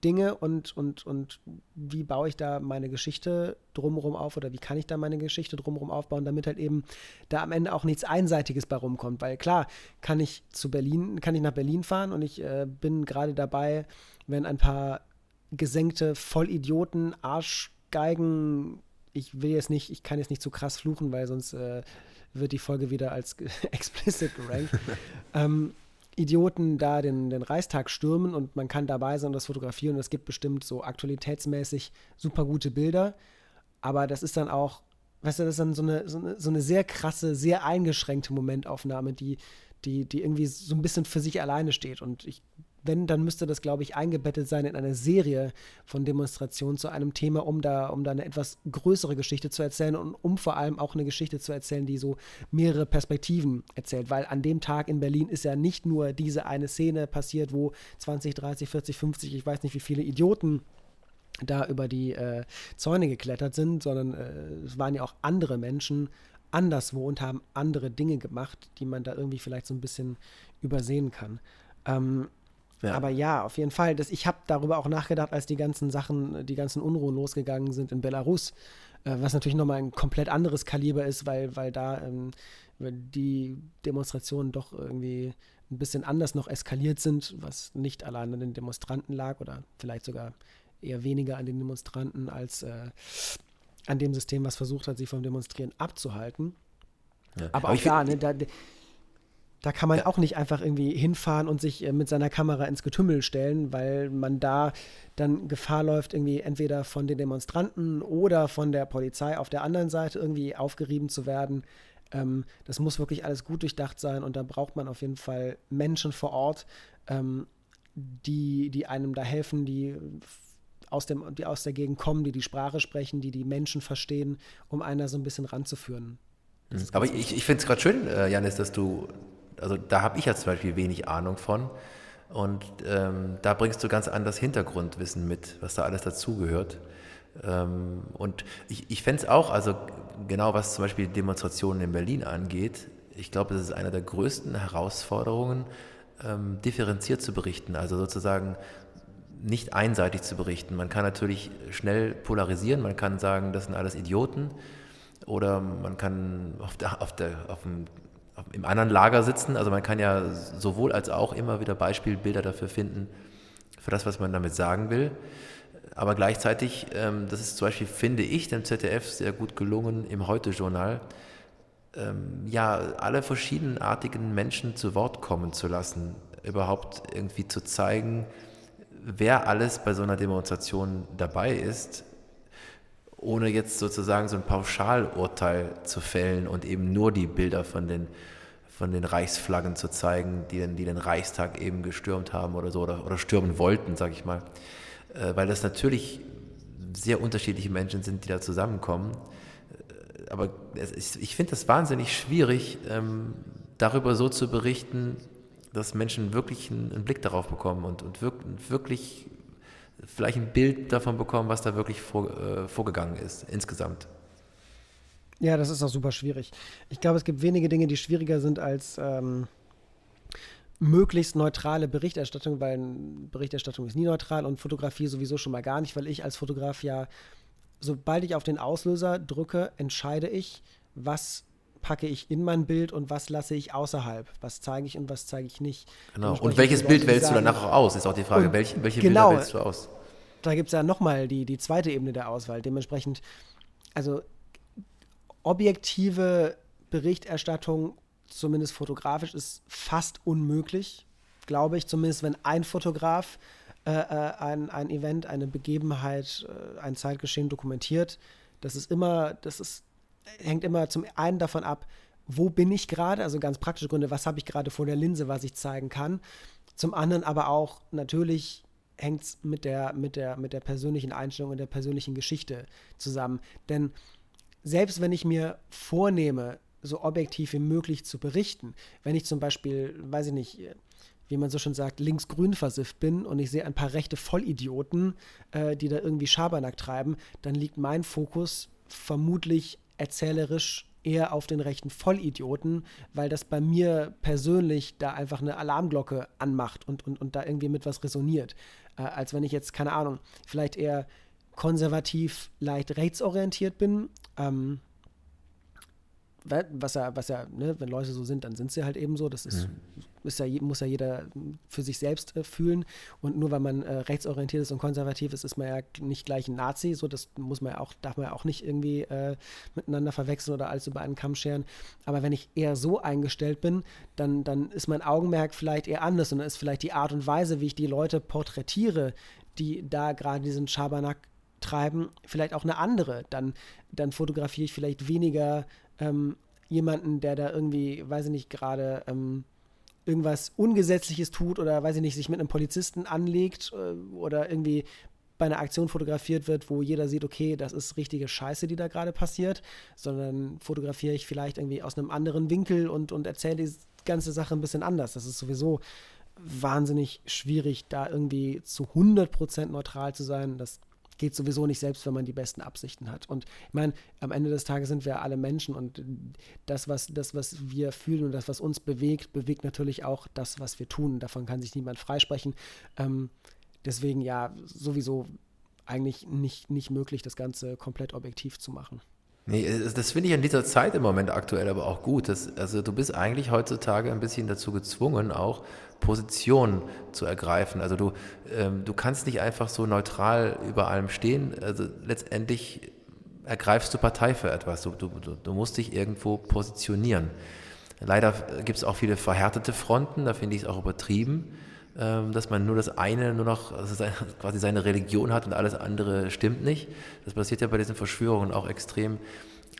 Dinge und, und, und wie baue ich da meine Geschichte drumherum auf oder wie kann ich da meine Geschichte drumherum aufbauen, damit halt eben da am Ende auch nichts Einseitiges bei rumkommt. Weil klar, kann ich zu Berlin, kann ich nach Berlin fahren und ich äh, bin gerade dabei, wenn ein paar gesenkte Vollidioten, Arschgeigen, ich will jetzt nicht, ich kann jetzt nicht zu krass fluchen, weil sonst äh, wird die Folge wieder als *laughs* explicit gerankt. *laughs* ähm, Idioten da den, den Reichstag stürmen und man kann dabei sein und das fotografieren und es gibt bestimmt so aktualitätsmäßig super gute Bilder. Aber das ist dann auch, weißt du, das ist dann so eine, so eine, so eine sehr krasse, sehr eingeschränkte Momentaufnahme, die, die, die irgendwie so ein bisschen für sich alleine steht. Und ich wenn, dann müsste das, glaube ich, eingebettet sein in eine Serie von Demonstrationen zu einem Thema, um da, um da eine etwas größere Geschichte zu erzählen und um vor allem auch eine Geschichte zu erzählen, die so mehrere Perspektiven erzählt. Weil an dem Tag in Berlin ist ja nicht nur diese eine Szene passiert, wo 20, 30, 40, 50, ich weiß nicht wie viele Idioten da über die äh, Zäune geklettert sind, sondern äh, es waren ja auch andere Menschen anderswo und haben andere Dinge gemacht, die man da irgendwie vielleicht so ein bisschen übersehen kann. Ähm, ja. Aber ja, auf jeden Fall. Das, ich habe darüber auch nachgedacht, als die ganzen Sachen, die ganzen Unruhen losgegangen sind in Belarus, äh, was natürlich nochmal ein komplett anderes Kaliber ist, weil, weil da ähm, die Demonstrationen doch irgendwie ein bisschen anders noch eskaliert sind, was nicht allein an den Demonstranten lag oder vielleicht sogar eher weniger an den Demonstranten als äh, an dem System, was versucht hat, sie vom Demonstrieren abzuhalten. Ja. Aber, Aber auch da, ne, da, da kann man ja. auch nicht einfach irgendwie hinfahren und sich äh, mit seiner Kamera ins Getümmel stellen, weil man da dann Gefahr läuft, irgendwie entweder von den Demonstranten oder von der Polizei auf der anderen Seite irgendwie aufgerieben zu werden. Ähm, das muss wirklich alles gut durchdacht sein und da braucht man auf jeden Fall Menschen vor Ort, ähm, die, die einem da helfen, die aus, dem, die aus der Gegend kommen, die die Sprache sprechen, die die Menschen verstehen, um einer so ein bisschen ranzuführen. Aber ich, ich finde es gerade schön, äh, Janis, dass du also da habe ich ja zum Beispiel wenig Ahnung von. Und ähm, da bringst du ganz anders Hintergrundwissen mit, was da alles dazugehört. Ähm, und ich, ich fände es auch, also genau was zum Beispiel Demonstrationen in Berlin angeht, ich glaube, das ist eine der größten Herausforderungen, ähm, differenziert zu berichten, also sozusagen nicht einseitig zu berichten. Man kann natürlich schnell polarisieren, man kann sagen, das sind alles Idioten oder man kann auf, der, auf, der, auf dem im anderen Lager sitzen. Also man kann ja sowohl als auch immer wieder Beispielbilder dafür finden, für das, was man damit sagen will. Aber gleichzeitig, ähm, das ist zum Beispiel, finde ich, dem ZDF sehr gut gelungen im Heute-Journal, ähm, ja, alle verschiedenartigen Menschen zu Wort kommen zu lassen, überhaupt irgendwie zu zeigen, wer alles bei so einer Demonstration dabei ist, ohne jetzt sozusagen so ein Pauschalurteil zu fällen und eben nur die Bilder von den, von den Reichsflaggen zu zeigen, die den, die den Reichstag eben gestürmt haben oder so oder, oder stürmen wollten, sage ich mal. Äh, weil das natürlich sehr unterschiedliche Menschen sind, die da zusammenkommen. Äh, aber ist, ich finde das wahnsinnig schwierig, ähm, darüber so zu berichten, dass Menschen wirklich einen, einen Blick darauf bekommen und, und wirklich vielleicht ein Bild davon bekommen, was da wirklich vor, äh, vorgegangen ist insgesamt. Ja, das ist auch super schwierig. Ich glaube, es gibt wenige Dinge, die schwieriger sind als ähm, möglichst neutrale Berichterstattung, weil Berichterstattung ist nie neutral und Fotografie sowieso schon mal gar nicht, weil ich als Fotograf ja, sobald ich auf den Auslöser drücke, entscheide ich, was packe ich in mein Bild und was lasse ich außerhalb? Was zeige ich und was zeige ich nicht? Genau. Und welches Bild wählst du danach auch aus? Ist auch die Frage, welche, welche genau, Bilder wählst du aus? Da gibt es ja nochmal die, die zweite Ebene der Auswahl. Dementsprechend, also objektive Berichterstattung, zumindest fotografisch, ist fast unmöglich, glaube ich. Zumindest wenn ein Fotograf äh, äh, ein, ein Event, eine Begebenheit, äh, ein Zeitgeschehen dokumentiert. Das ist immer, das ist hängt immer zum einen davon ab, wo bin ich gerade, also ganz praktische Gründe, was habe ich gerade vor der Linse, was ich zeigen kann. Zum anderen aber auch natürlich hängt es mit der, mit, der, mit der persönlichen Einstellung und der persönlichen Geschichte zusammen. Denn selbst wenn ich mir vornehme, so objektiv wie möglich zu berichten, wenn ich zum Beispiel, weiß ich nicht, wie man so schon sagt, linksgrün versifft bin und ich sehe ein paar rechte Vollidioten, äh, die da irgendwie Schabernack treiben, dann liegt mein Fokus vermutlich erzählerisch eher auf den rechten Vollidioten, weil das bei mir persönlich da einfach eine Alarmglocke anmacht und, und, und da irgendwie mit was resoniert. äh, als wenn ich jetzt, keine Ahnung, vielleicht eher konservativ, leicht rechtsorientiert bin. Ähm, was ja, was ja, ne, wenn Leute so sind, dann sind sie halt eben so. Das ist, mhm. ist ja, muss ja jeder für sich selbst äh, fühlen. Und nur weil man äh, rechtsorientiert ist und konservativ ist, ist man ja nicht gleich ein Nazi. So, das muss man ja auch, darf man ja auch nicht irgendwie äh, miteinander verwechseln oder alles über einen Kamm scheren. Aber wenn ich eher so eingestellt bin, dann, dann ist mein Augenmerk vielleicht eher anders und dann ist vielleicht die Art und Weise, wie ich die Leute porträtiere, die da gerade diesen Schabernack treiben, vielleicht auch eine andere. Dann, dann fotografiere ich vielleicht weniger ähm, jemanden, der da irgendwie, weiß ich nicht, gerade ähm, irgendwas Ungesetzliches tut oder, weiß ich nicht, sich mit einem Polizisten anlegt äh, oder irgendwie bei einer Aktion fotografiert wird, wo jeder sieht, okay, das ist richtige Scheiße, die da gerade passiert, sondern fotografiere ich vielleicht irgendwie aus einem anderen Winkel und, und erzähle die ganze Sache ein bisschen anders. Das ist sowieso wahnsinnig schwierig, da irgendwie zu 100% neutral zu sein. Das geht sowieso nicht, selbst wenn man die besten Absichten hat. Und ich meine, am Ende des Tages sind wir alle Menschen und das was, das, was wir fühlen und das, was uns bewegt, bewegt natürlich auch das, was wir tun. Davon kann sich niemand freisprechen. Ähm, deswegen ja, sowieso eigentlich nicht, nicht möglich, das Ganze komplett objektiv zu machen. Nee, das finde ich in dieser Zeit im Moment aktuell aber auch gut. Das, also du bist eigentlich heutzutage ein bisschen dazu gezwungen, auch Position zu ergreifen. Also du, ähm, du kannst nicht einfach so neutral über allem stehen. Also letztendlich ergreifst du Partei für etwas. Du, du, du musst dich irgendwo positionieren. Leider gibt es auch viele verhärtete Fronten, da finde ich es auch übertrieben, dass man nur das eine, nur noch also *laughs* quasi seine Religion hat und alles andere stimmt nicht. Das passiert ja bei diesen Verschwörungen auch extrem.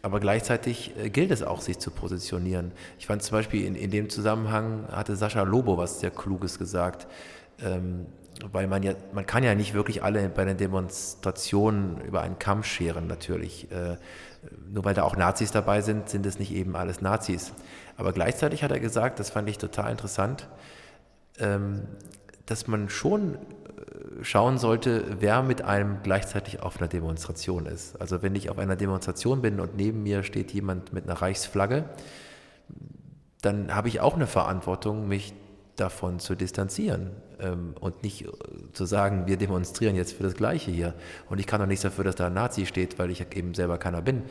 Aber gleichzeitig äh, gilt es auch, sich zu positionieren. Ich fand zum Beispiel in, in dem Zusammenhang hatte Sascha Lobo was sehr Kluges gesagt, ähm, weil man ja, man kann ja nicht wirklich alle bei den Demonstrationen über einen Kamm scheren, natürlich. Äh, nur weil da auch Nazis dabei sind, sind es nicht eben alles Nazis. Aber gleichzeitig hat er gesagt, das fand ich total interessant, ähm, dass man schon schauen sollte, wer mit einem gleichzeitig auf einer Demonstration ist. Also wenn ich auf einer Demonstration bin und neben mir steht jemand mit einer Reichsflagge, dann habe ich auch eine Verantwortung, mich davon zu distanzieren ähm, und nicht äh, zu sagen, wir demonstrieren jetzt für das Gleiche hier. Und ich kann doch nichts dafür, dass da ein Nazi steht, weil ich eben selber keiner bin.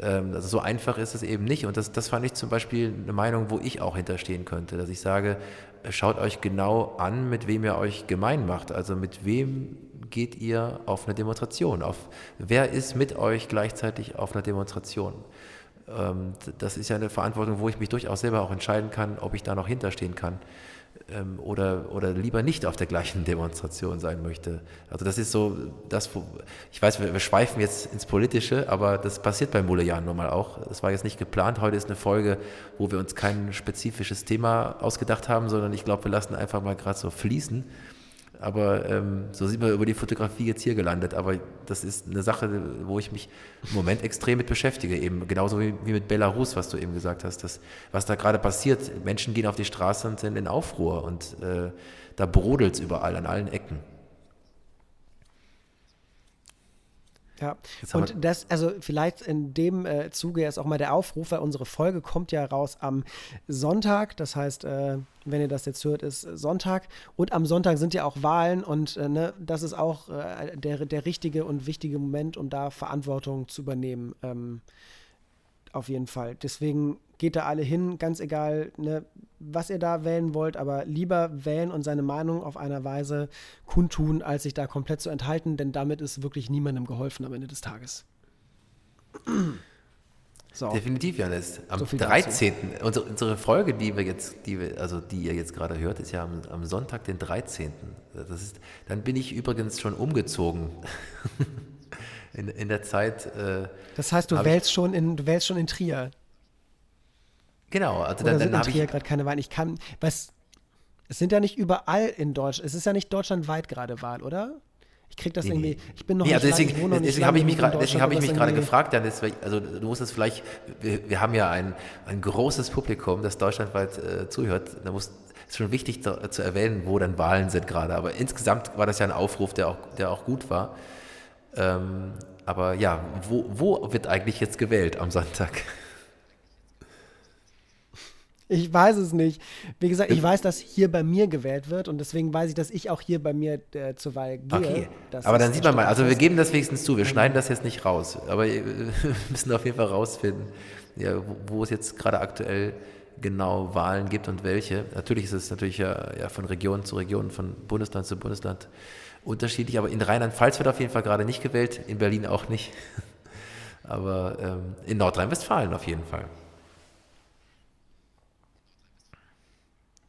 Ähm, also so einfach ist es eben nicht. Und das, das fand ich zum Beispiel eine Meinung, wo ich auch hinterstehen könnte, dass ich sage, schaut euch genau an, mit wem ihr euch gemein macht. Also mit wem geht ihr auf eine Demonstration? Auf, wer ist mit euch gleichzeitig auf einer Demonstration? Ähm, das ist ja eine Verantwortung, wo ich mich durchaus selber auch entscheiden kann, ob ich da noch hinterstehen kann ähm, oder, oder lieber nicht auf der gleichen *laughs* Demonstration sein möchte. Also das ist so, das, wo, ich weiß, wir, wir schweifen jetzt ins Politische, aber das passiert bei Mulejan nun mal auch. Das war jetzt nicht geplant. Heute ist eine Folge, wo wir uns kein spezifisches Thema ausgedacht haben, sondern ich glaube, wir lassen einfach mal gerade so fließen aber ähm, so sind wir über die Fotografie jetzt hier gelandet. Aber das ist eine Sache, wo ich mich im Moment extrem mit beschäftige. Eben genauso wie, wie mit Belarus, was du eben gesagt hast. Dass, was da gerade passiert. Menschen gehen auf die Straße und sind in Aufruhr. Und äh, da brodelt es überall, an allen Ecken. Ja, und das, also vielleicht in dem äh, Zuge ist auch mal der Aufruf, weil unsere Folge kommt ja raus am Sonntag. Das heißt, äh, wenn ihr das jetzt hört, ist Sonntag. Und am Sonntag sind ja auch Wahlen und äh, ne, das ist auch äh, der, der richtige und wichtige Moment, um da Verantwortung zu übernehmen. Ähm, auf jeden Fall. Deswegen geht da alle hin, ganz egal, ne, was ihr da wählen wollt, aber lieber wählen und seine Meinung auf einer Weise kundtun, als sich da komplett zu enthalten, denn damit ist wirklich niemandem geholfen am Ende des Tages. *clears throat* So. Definitiv, Janis. Am so 13. Unsere, unsere, Folge, die wir jetzt, die wir, also die ihr jetzt gerade hört, ist ja am, am Sonntag, den 13. Das ist, dann bin ich übrigens schon umgezogen. *laughs* in, in der Zeit. Äh, das heißt, du wählst, ich, schon in, du wählst schon in Trier. Genau, also Oder dann, sind dann in Trier gerade keine Wahl. Ich kann, was, es sind ja nicht überall in Deutschland, es ist ja nicht deutschlandweit gerade Wahl, oder? Ich krieg das nee, irgendwie, ich bin noch nee, also deswegen, ich deswegen habe ich mich gerade hab mich gerade gefragt, dann ist, also du musst es vielleicht, wir, wir, haben ja ein, ein großes Publikum, das deutschlandweit äh, zuhört, da muss ist schon wichtig zu, zu, erwähnen, wo dann Wahlen sind gerade, aber insgesamt war das ja ein Aufruf, der auch, der auch gut war. Ähm, aber ja, wo, wo wird eigentlich jetzt gewählt am Sonntag? Ich weiß es nicht. Wie gesagt, ich weiß, dass hier bei mir gewählt wird und deswegen weiß ich, dass ich auch hier bei mir äh, zur Wahl gehe. Okay. Aber dann sieht man mal, also wir geben das wenigstens zu, wir schneiden das jetzt nicht raus, aber *laughs* wir müssen auf jeden Fall rausfinden, ja, wo, wo es jetzt gerade aktuell genau Wahlen gibt und welche. Natürlich ist es natürlich ja, ja von Region zu Region, von Bundesland zu Bundesland unterschiedlich, aber in Rheinland-Pfalz wird auf jeden Fall gerade nicht gewählt, in Berlin auch nicht. *laughs* Aber ähm, in Nordrhein-Westfalen auf jeden Fall.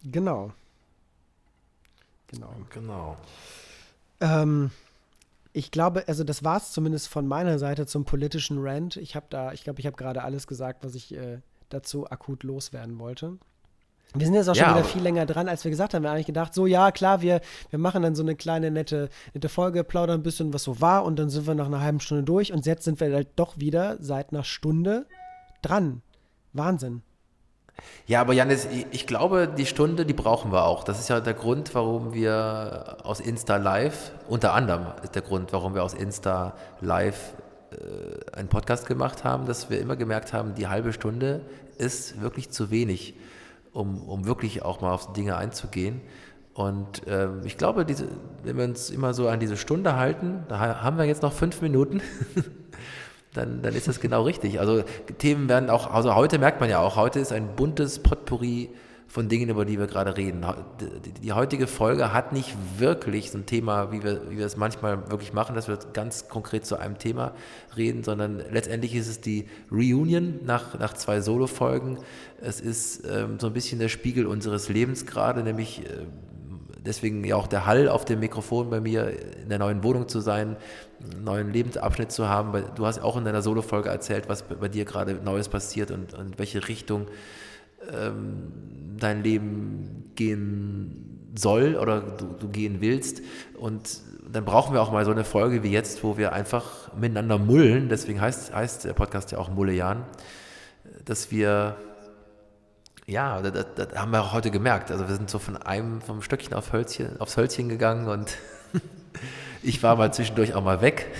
Genau. Genau. Genau. Ähm, ich glaube, also das war es zumindest von meiner Seite zum politischen Rant. Ich habe da, ich glaube, ich habe gerade alles gesagt, was ich äh, dazu akut loswerden wollte. Wir sind jetzt auch schon ja, wieder viel länger dran, als wir gesagt haben. Wir haben eigentlich gedacht, so ja, klar, wir, wir machen dann so eine kleine nette, nette Folge, plaudern ein bisschen, was so war und dann sind wir nach einer halben Stunde durch und jetzt sind wir halt doch wieder seit einer Stunde dran. Wahnsinn. Ja, aber Janis, ich glaube, die Stunde, die brauchen wir auch. Das ist ja der Grund, warum wir aus Insta Live, unter anderem ist der Grund, warum wir aus Insta Live einen Podcast gemacht haben, dass wir immer gemerkt haben, die halbe Stunde ist wirklich zu wenig, um, um wirklich auch mal auf Dinge einzugehen. Und äh, ich glaube, diese, wenn wir uns immer so an diese Stunde halten, da haben wir jetzt noch fünf Minuten. *laughs* dann, dann ist das genau richtig. Also Themen werden auch, also heute merkt man ja auch, heute ist ein buntes Potpourri von Dingen, über die wir gerade reden. Die heutige Folge hat nicht wirklich so ein Thema, wie wir, wie wir es manchmal wirklich machen, dass wir ganz konkret zu einem Thema reden, sondern letztendlich ist es die Reunion nach, nach zwei Solo-Folgen. Es ist ähm, so ein bisschen der Spiegel unseres Lebens gerade, nämlich äh, deswegen ja auch der Hall auf dem Mikrofon bei mir, in der neuen Wohnung zu sein, einen neuen Lebensabschnitt zu haben. Du hast auch in deiner Solo-Folge erzählt, was bei dir gerade Neues passiert und, und welche Richtung ähm, dein Leben gehen soll oder du, du, gehen willst. Und dann brauchen wir auch mal so eine Folge wie jetzt, wo wir einfach miteinander mullen. Deswegen heißt, heißt der Podcast ja auch Mullejan, dass wir ja, das, das, haben wir auch heute gemerkt. Also wir sind so von einem, vom Stöckchen auf Hölzchen, aufs Hölzchen gegangen und *laughs* ich war mal zwischendurch auch mal weg.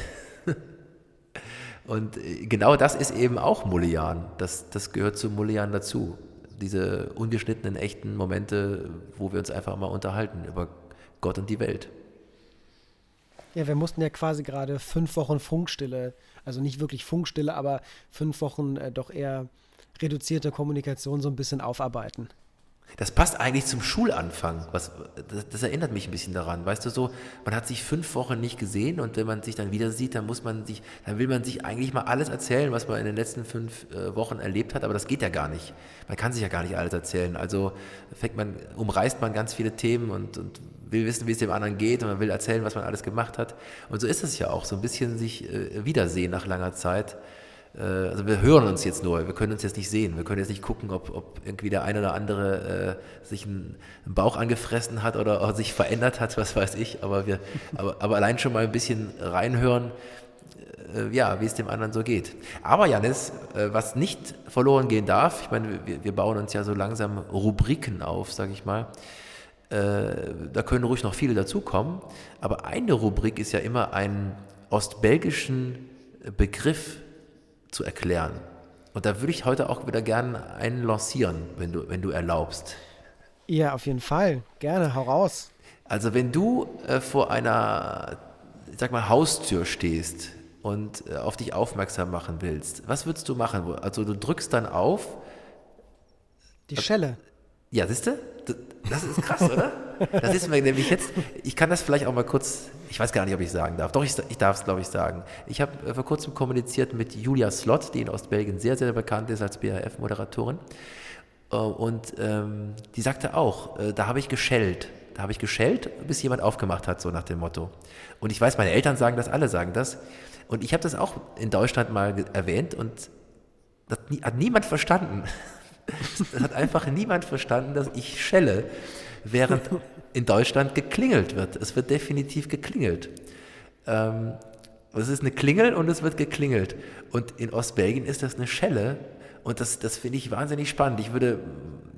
*laughs* Und genau das ist eben auch Mullian. Das, das gehört zu Mullian dazu. Diese ungeschnittenen, echten Momente, wo wir uns einfach mal unterhalten über Gott und die Welt. Ja, wir mussten ja quasi gerade fünf Wochen Funkstille, also nicht wirklich Funkstille, aber fünf Wochen äh, doch eher reduzierte Kommunikation so ein bisschen aufarbeiten. Das passt eigentlich zum Schulanfang. Was, das, das, erinnert mich ein bisschen daran. Weißt du so, man hat sich fünf Wochen nicht gesehen und wenn man sich dann wieder sieht, dann muss man sich, dann will man sich eigentlich mal alles erzählen, was man in den letzten fünf äh, Wochen erlebt hat, aber das geht ja gar nicht. Man kann sich ja gar nicht alles erzählen. Also fängt man, umreißt man ganz viele Themen und, und will wissen, wie es dem anderen geht und man will erzählen, was man alles gemacht hat. Und so ist es ja auch, so ein bisschen sich äh, wiedersehen nach langer Zeit. Äh, also wir hören uns jetzt nur, wir können uns jetzt nicht sehen, wir können jetzt nicht gucken, ob, ob irgendwie der eine oder andere äh, sich einen, einen, Bauch angefressen hat oder, oder, sich verändert hat, was weiß ich, aber, wir, *laughs* aber, aber allein schon mal ein bisschen reinhören, äh, ja, wie es dem anderen so geht. Aber Janis, äh, was nicht verloren gehen darf, ich meine, wir, wir bauen uns ja so langsam Rubriken auf, sage ich mal, äh, da können ruhig noch viele dazukommen, aber eine Rubrik ist ja immer einen ostbelgischen Begriff zu erklären. Und da würde ich heute auch wieder gerne einen lancieren, wenn du, wenn du erlaubst. Ja, auf jeden Fall. Gerne, hau raus. Also wenn du äh, vor einer, ich sag mal, Haustür stehst und äh, auf dich aufmerksam machen willst, was würdest du machen? Also du drückst dann auf. Die Schelle. Ja, siehst du? Das ist krass, oder? *laughs* Das ist mir nämlich jetzt, ich kann das vielleicht auch mal kurz, ich weiß gar nicht, ob ich sagen darf. Doch, ich, ich darf es, glaube ich, sagen. Ich habe äh, vor kurzem kommuniziert mit Julia Slott, die in Ostbelgien sehr, sehr bekannt ist als BRF-Moderatorin. Äh, und ähm, die sagte auch, äh, da habe ich geschellt. Da habe ich geschellt, bis jemand aufgemacht hat, so nach dem Motto. Und ich weiß, meine Eltern sagen das, alle sagen das. Und ich habe das auch in Deutschland mal erwähnt und das hat niemand verstanden. *laughs* Das hat einfach niemand verstanden, dass ich schelle während in Deutschland geklingelt wird. Es wird definitiv geklingelt. Ähm, es ist eine Klingel und es wird geklingelt. Und in Ostbelgien ist das eine Schelle. Und das, das finde ich wahnsinnig spannend. Ich würde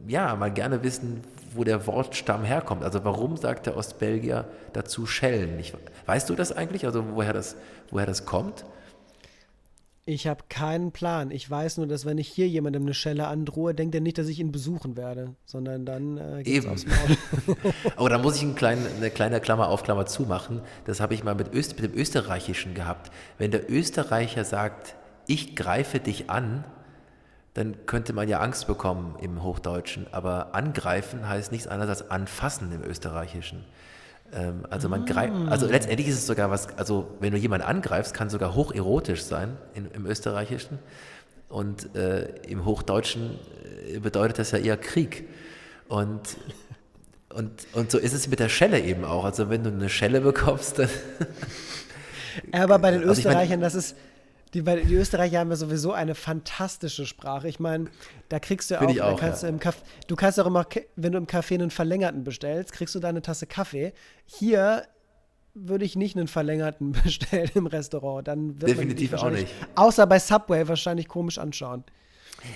ja mal gerne wissen, wo der Wortstamm herkommt. Also warum sagt der Ostbelgier dazu Schellen? Ich, weißt du das eigentlich? Also woher das, woher das kommt? Ich habe keinen Plan. Ich weiß nur, dass wenn ich hier jemandem eine Schelle androhe, denkt er nicht, dass ich ihn besuchen werde, sondern dann äh, geht's Eben. aufs Maul. *laughs* Aber da muss ich einen kleinen, eine kleine Klammer auf Klammer zumachen. Das habe ich mal mit, Öst, mit dem Österreichischen gehabt. Wenn der Österreicher sagt, ich greife dich an, dann könnte man ja Angst bekommen im Hochdeutschen. Aber angreifen heißt nichts anderes als anfassen im Österreichischen. Ähm, also man greift, also letztendlich ist es sogar was, also wenn du jemanden angreifst, kann sogar hocherotisch sein in, im Österreichischen. Und äh, im Hochdeutschen äh, bedeutet das ja eher Krieg. Und, und, und so ist es mit der Schelle eben auch. Also wenn du eine Schelle bekommst, dann Aber bei den Also ich mein- Österreichern, das ist. Die, die Österreicher haben ja sowieso eine fantastische Sprache. Ich meine, da kriegst du ja auch, auch, kannst ja. du, im Caf- du kannst auch immer, wenn du im Café einen verlängerten bestellst, kriegst du da eine Tasse Kaffee. Hier würde ich nicht einen verlängerten *laughs* bestellen im Restaurant. Dann wird Definitiv man auch nicht. Außer bei Subway wahrscheinlich komisch anschauen.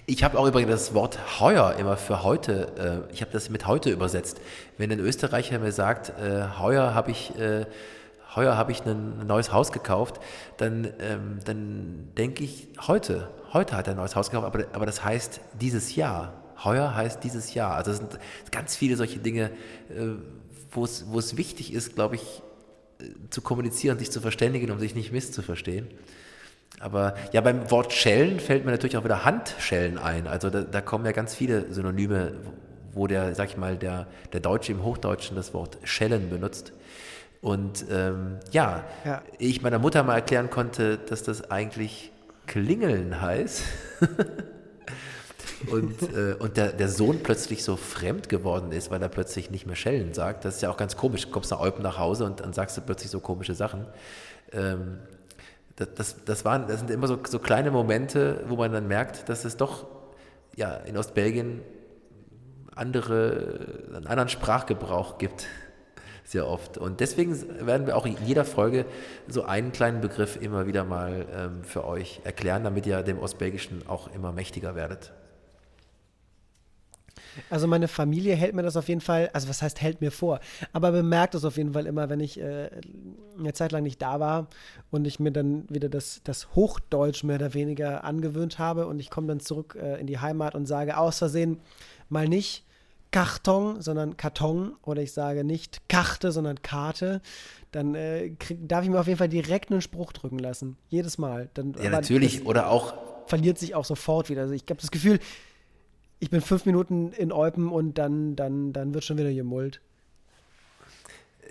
Ich habe auch übrigens das Wort heuer immer für heute, äh, ich habe das mit heute übersetzt. Wenn ein Österreicher mir sagt, äh, heuer habe ich, äh, heuer habe ich ein, neues Haus gekauft, dann, ähm, dann denke ich heute, heute hat er ein neues Haus gekauft, aber, aber das heißt dieses Jahr. Heuer heißt dieses Jahr. Also es sind ganz viele solche Dinge, äh, wo es wo es wichtig ist, glaube ich, äh, zu kommunizieren, sich zu verständigen, um sich nicht misszuverstehen. Aber ja, beim Wort Schellen fällt mir natürlich auch wieder Handschellen ein. Also da, da kommen ja ganz viele Synonyme, wo der, sag ich mal, der, der Deutsche im Hochdeutschen das Wort Schellen benutzt. Und ähm, ja, Ja. ich meiner Mutter mal erklären konnte, dass das eigentlich Klingeln heißt. *laughs* und äh, und der, der Sohn plötzlich so fremd geworden ist, weil er plötzlich nicht mehr Schellen sagt. Das ist ja auch ganz komisch. Du kommst nach Eupen nach Hause und dann sagst du plötzlich so komische Sachen. Ähm, das, das, das, waren, das sind immer so, so kleine Momente, wo man dann merkt, dass es doch ja, in Ostbelgien andere, einen anderen Sprachgebrauch gibt. Sehr oft. Und deswegen werden wir auch in jeder Folge so einen kleinen Begriff immer wieder mal ähm, für euch erklären, damit ihr dem Ostbelgischen auch immer mächtiger werdet. Also meine Familie hält mir das auf jeden Fall, also was heißt hält mir vor, aber bemerkt es auf jeden Fall immer, wenn ich äh, eine Zeit lang nicht da war und ich mir dann wieder das, das Hochdeutsch mehr oder weniger angewöhnt habe und ich komme dann zurück äh, in die Heimat und sage aus Versehen mal nicht Karton, sondern Karton oder ich sage nicht Karte, sondern Karte, dann äh, krieg, darf ich mir auf jeden Fall direkt einen Spruch drücken lassen. Jedes Mal. Dann, Ja, natürlich. Oder auch, das verliert sich auch sofort wieder. Also ich habe das Gefühl, ich bin fünf Minuten in Eupen und dann, dann, dann wird schon wieder gemullt.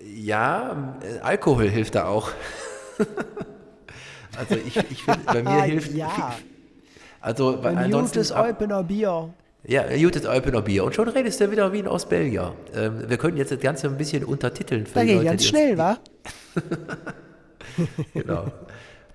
ja, Alkohol hilft da auch. also ich, ich finde, bei mir hilft. ja, Also bei, ein ansonsten gutes Eupener Bier. Ja, gutes Alpener Bier. Und schon redest du wieder wie ein Ostbelgier. Ähm, wir können jetzt das Ganze ein bisschen untertiteln für Da geht Leute, ganz schnell, wa? *laughs* Genau.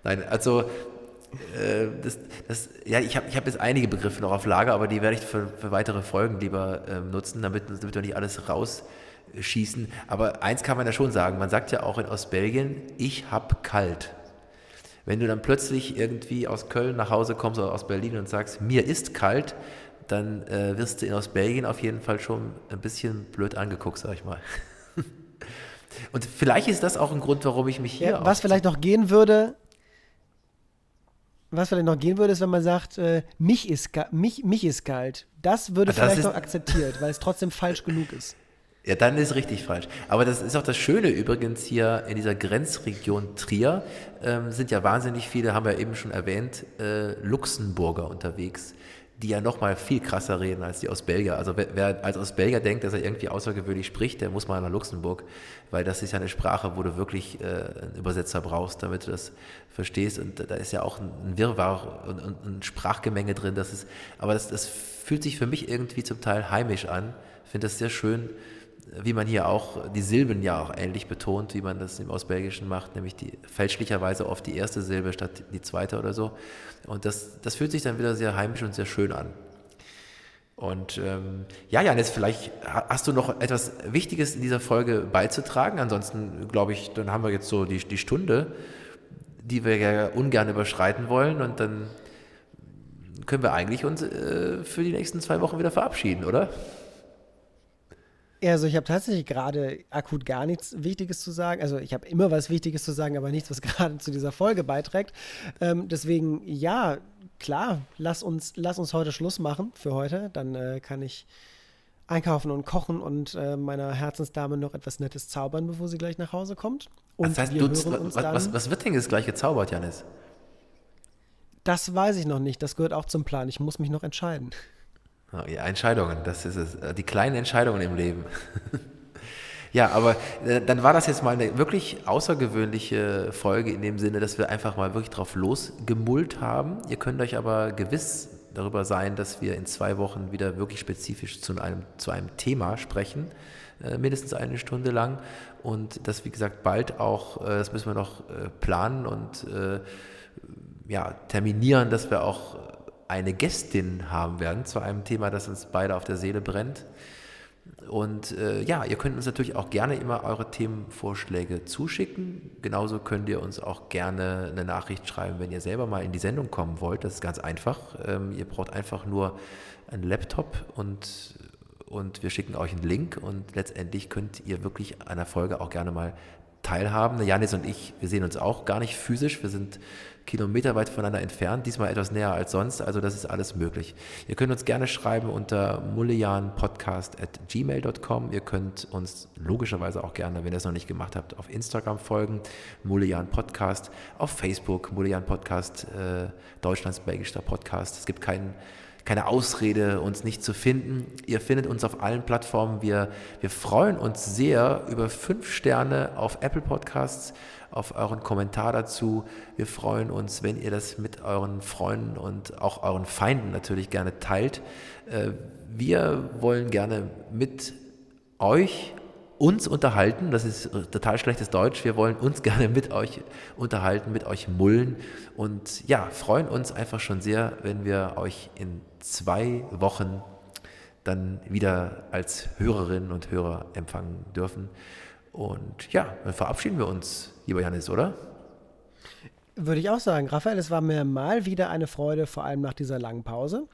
Nein, also äh, das, das, ja, ich habe ich hab jetzt einige Begriffe noch auf Lager, aber die werde ich für, für weitere Folgen lieber ähm, nutzen, damit, damit wir nicht alles rausschießen. Aber eins kann man ja schon sagen, man sagt ja auch in Ostbelgien, ich hab kalt. Wenn du dann plötzlich irgendwie aus Köln nach Hause kommst oder aus Berlin und sagst, mir ist kalt, dann äh, wirst du in Ostbelgien auf jeden Fall schon ein bisschen blöd angeguckt, sag ich mal. *laughs* Und vielleicht ist das auch ein Grund, warum ich mich hier Ja, was vielleicht noch gehen würde, was vielleicht noch gehen würde, ist, wenn man sagt, äh, mich, ist mich, mich ist kalt. Das würde Ah, das vielleicht noch akzeptiert, weil es trotzdem falsch genug ist. *laughs* Ja, dann ist richtig falsch. Aber das ist auch das Schöne übrigens hier in dieser Grenzregion Trier. Ähm, sind ja wahnsinnig viele, haben wir eben schon erwähnt, äh, Luxemburger unterwegs, die ja nochmal viel krasser reden als die Ostbelgier. Also wer, wer als Ostbelgier denkt, dass er irgendwie außergewöhnlich spricht, der muss mal nach Luxemburg, weil das ist ja eine Sprache, wo du wirklich äh, einen Übersetzer brauchst, damit du das verstehst. Und da ist ja auch ein Wirrwarr und, und ein Sprachgemenge drin. Das ist, aber das, das fühlt sich für mich irgendwie zum Teil heimisch an. Ich finde das sehr schön wie man hier auch die Silben ja auch ähnlich betont, wie man das im Ostbelgischen macht, nämlich die fälschlicherweise oft die erste Silbe statt die zweite oder so. Und das, das fühlt sich dann wieder sehr heimisch und sehr schön an. Und ähm, ja, Janis, vielleicht ha- hast du noch etwas Wichtiges in dieser Folge beizutragen. Ansonsten glaube ich, dann haben wir jetzt so die, die Stunde, die wir ja ungern überschreiten wollen. Und dann können wir eigentlich uns äh, für die nächsten zwei Wochen wieder verabschieden, oder? Also ich habe tatsächlich gerade akut gar nichts Wichtiges zu sagen. Also ich habe immer was Wichtiges zu sagen, aber nichts, was *laughs* gerade zu dieser Folge beiträgt. Ähm, deswegen, ja, klar, lass uns, lass uns heute Schluss machen für heute. Dann äh, kann ich einkaufen und kochen und äh, meiner Herzensdame noch etwas Nettes zaubern, bevor sie gleich nach Hause kommt. Und das heißt, du, was, was, was, wird denn jetzt gleich gezaubert, Janis? Das weiß ich noch nicht. Das gehört auch zum Plan. Ich muss mich noch entscheiden. Ja, Entscheidungen, das ist es. Die kleinen Entscheidungen im Leben. *laughs* ja, aber äh, dann war das jetzt mal eine wirklich außergewöhnliche Folge in dem Sinne, dass wir einfach mal wirklich drauf losgemullt haben. Ihr könnt euch aber gewiss darüber sein, dass wir in zwei Wochen wieder wirklich spezifisch zu einem, zu einem Thema sprechen, äh, mindestens eine Stunde lang. Und das, wie gesagt, bald auch, äh, das müssen wir noch äh, planen und äh, ja, terminieren, dass wir auch eine Gästin haben werden zu einem Thema, das uns beide auf der Seele brennt. Und äh, ja, ihr könnt uns natürlich auch gerne immer eure Themenvorschläge zuschicken. Genauso könnt ihr uns auch gerne eine Nachricht schreiben, wenn ihr selber mal in die Sendung kommen wollt. Das ist ganz einfach. Ähm, ihr braucht einfach nur einen Laptop und, und wir schicken euch einen Link und letztendlich könnt ihr wirklich der Folge auch gerne mal teilhaben. Janis und ich, wir sehen uns auch gar nicht physisch. Wir sind kilometerweit voneinander entfernt, diesmal etwas näher als sonst, also das ist alles möglich. Ihr könnt uns gerne schreiben unter mullianpodcast.gmail.com. Ihr könnt uns logischerweise auch gerne, wenn ihr es noch nicht gemacht habt, auf Instagram folgen, Mullian Podcast, auf Facebook, Mullian Podcast, äh, Deutschlands belgischer Podcast. Es gibt keinen keine Ausrede, uns nicht zu finden. Ihr findet uns auf allen Plattformen. Wir, wir freuen uns sehr über fünf Sterne auf Apple Podcasts, auf euren Kommentar dazu. Wir freuen uns, wenn ihr das mit euren Freunden und auch euren Feinden natürlich gerne teilt. Äh, wir wollen gerne mit euch uns unterhalten, das ist total schlechtes Deutsch, wir wollen uns *laughs* gerne mit euch unterhalten, mit euch mullen und ja, freuen uns einfach schon sehr, wenn wir euch in zwei Wochen dann wieder als Hörerinnen und Hörer empfangen dürfen. Und ja, dann verabschieden wir uns, lieber Janis, oder? Würde ich auch sagen. Raphael, es war mir mal wieder eine Freude, vor allem nach dieser langen Pause.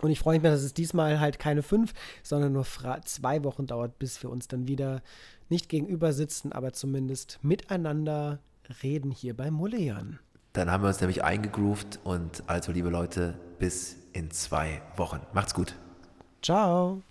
Und ich freue mich, dass es diesmal halt keine fünf, sondern nur zwei Wochen dauert, bis wir uns dann wieder nicht gegenüber sitzen, aber zumindest miteinander reden hier bei Mullian. Dann haben wir uns nämlich eingegroovt und also, liebe Leute, bis in zwei Wochen. Macht's gut. Ciao.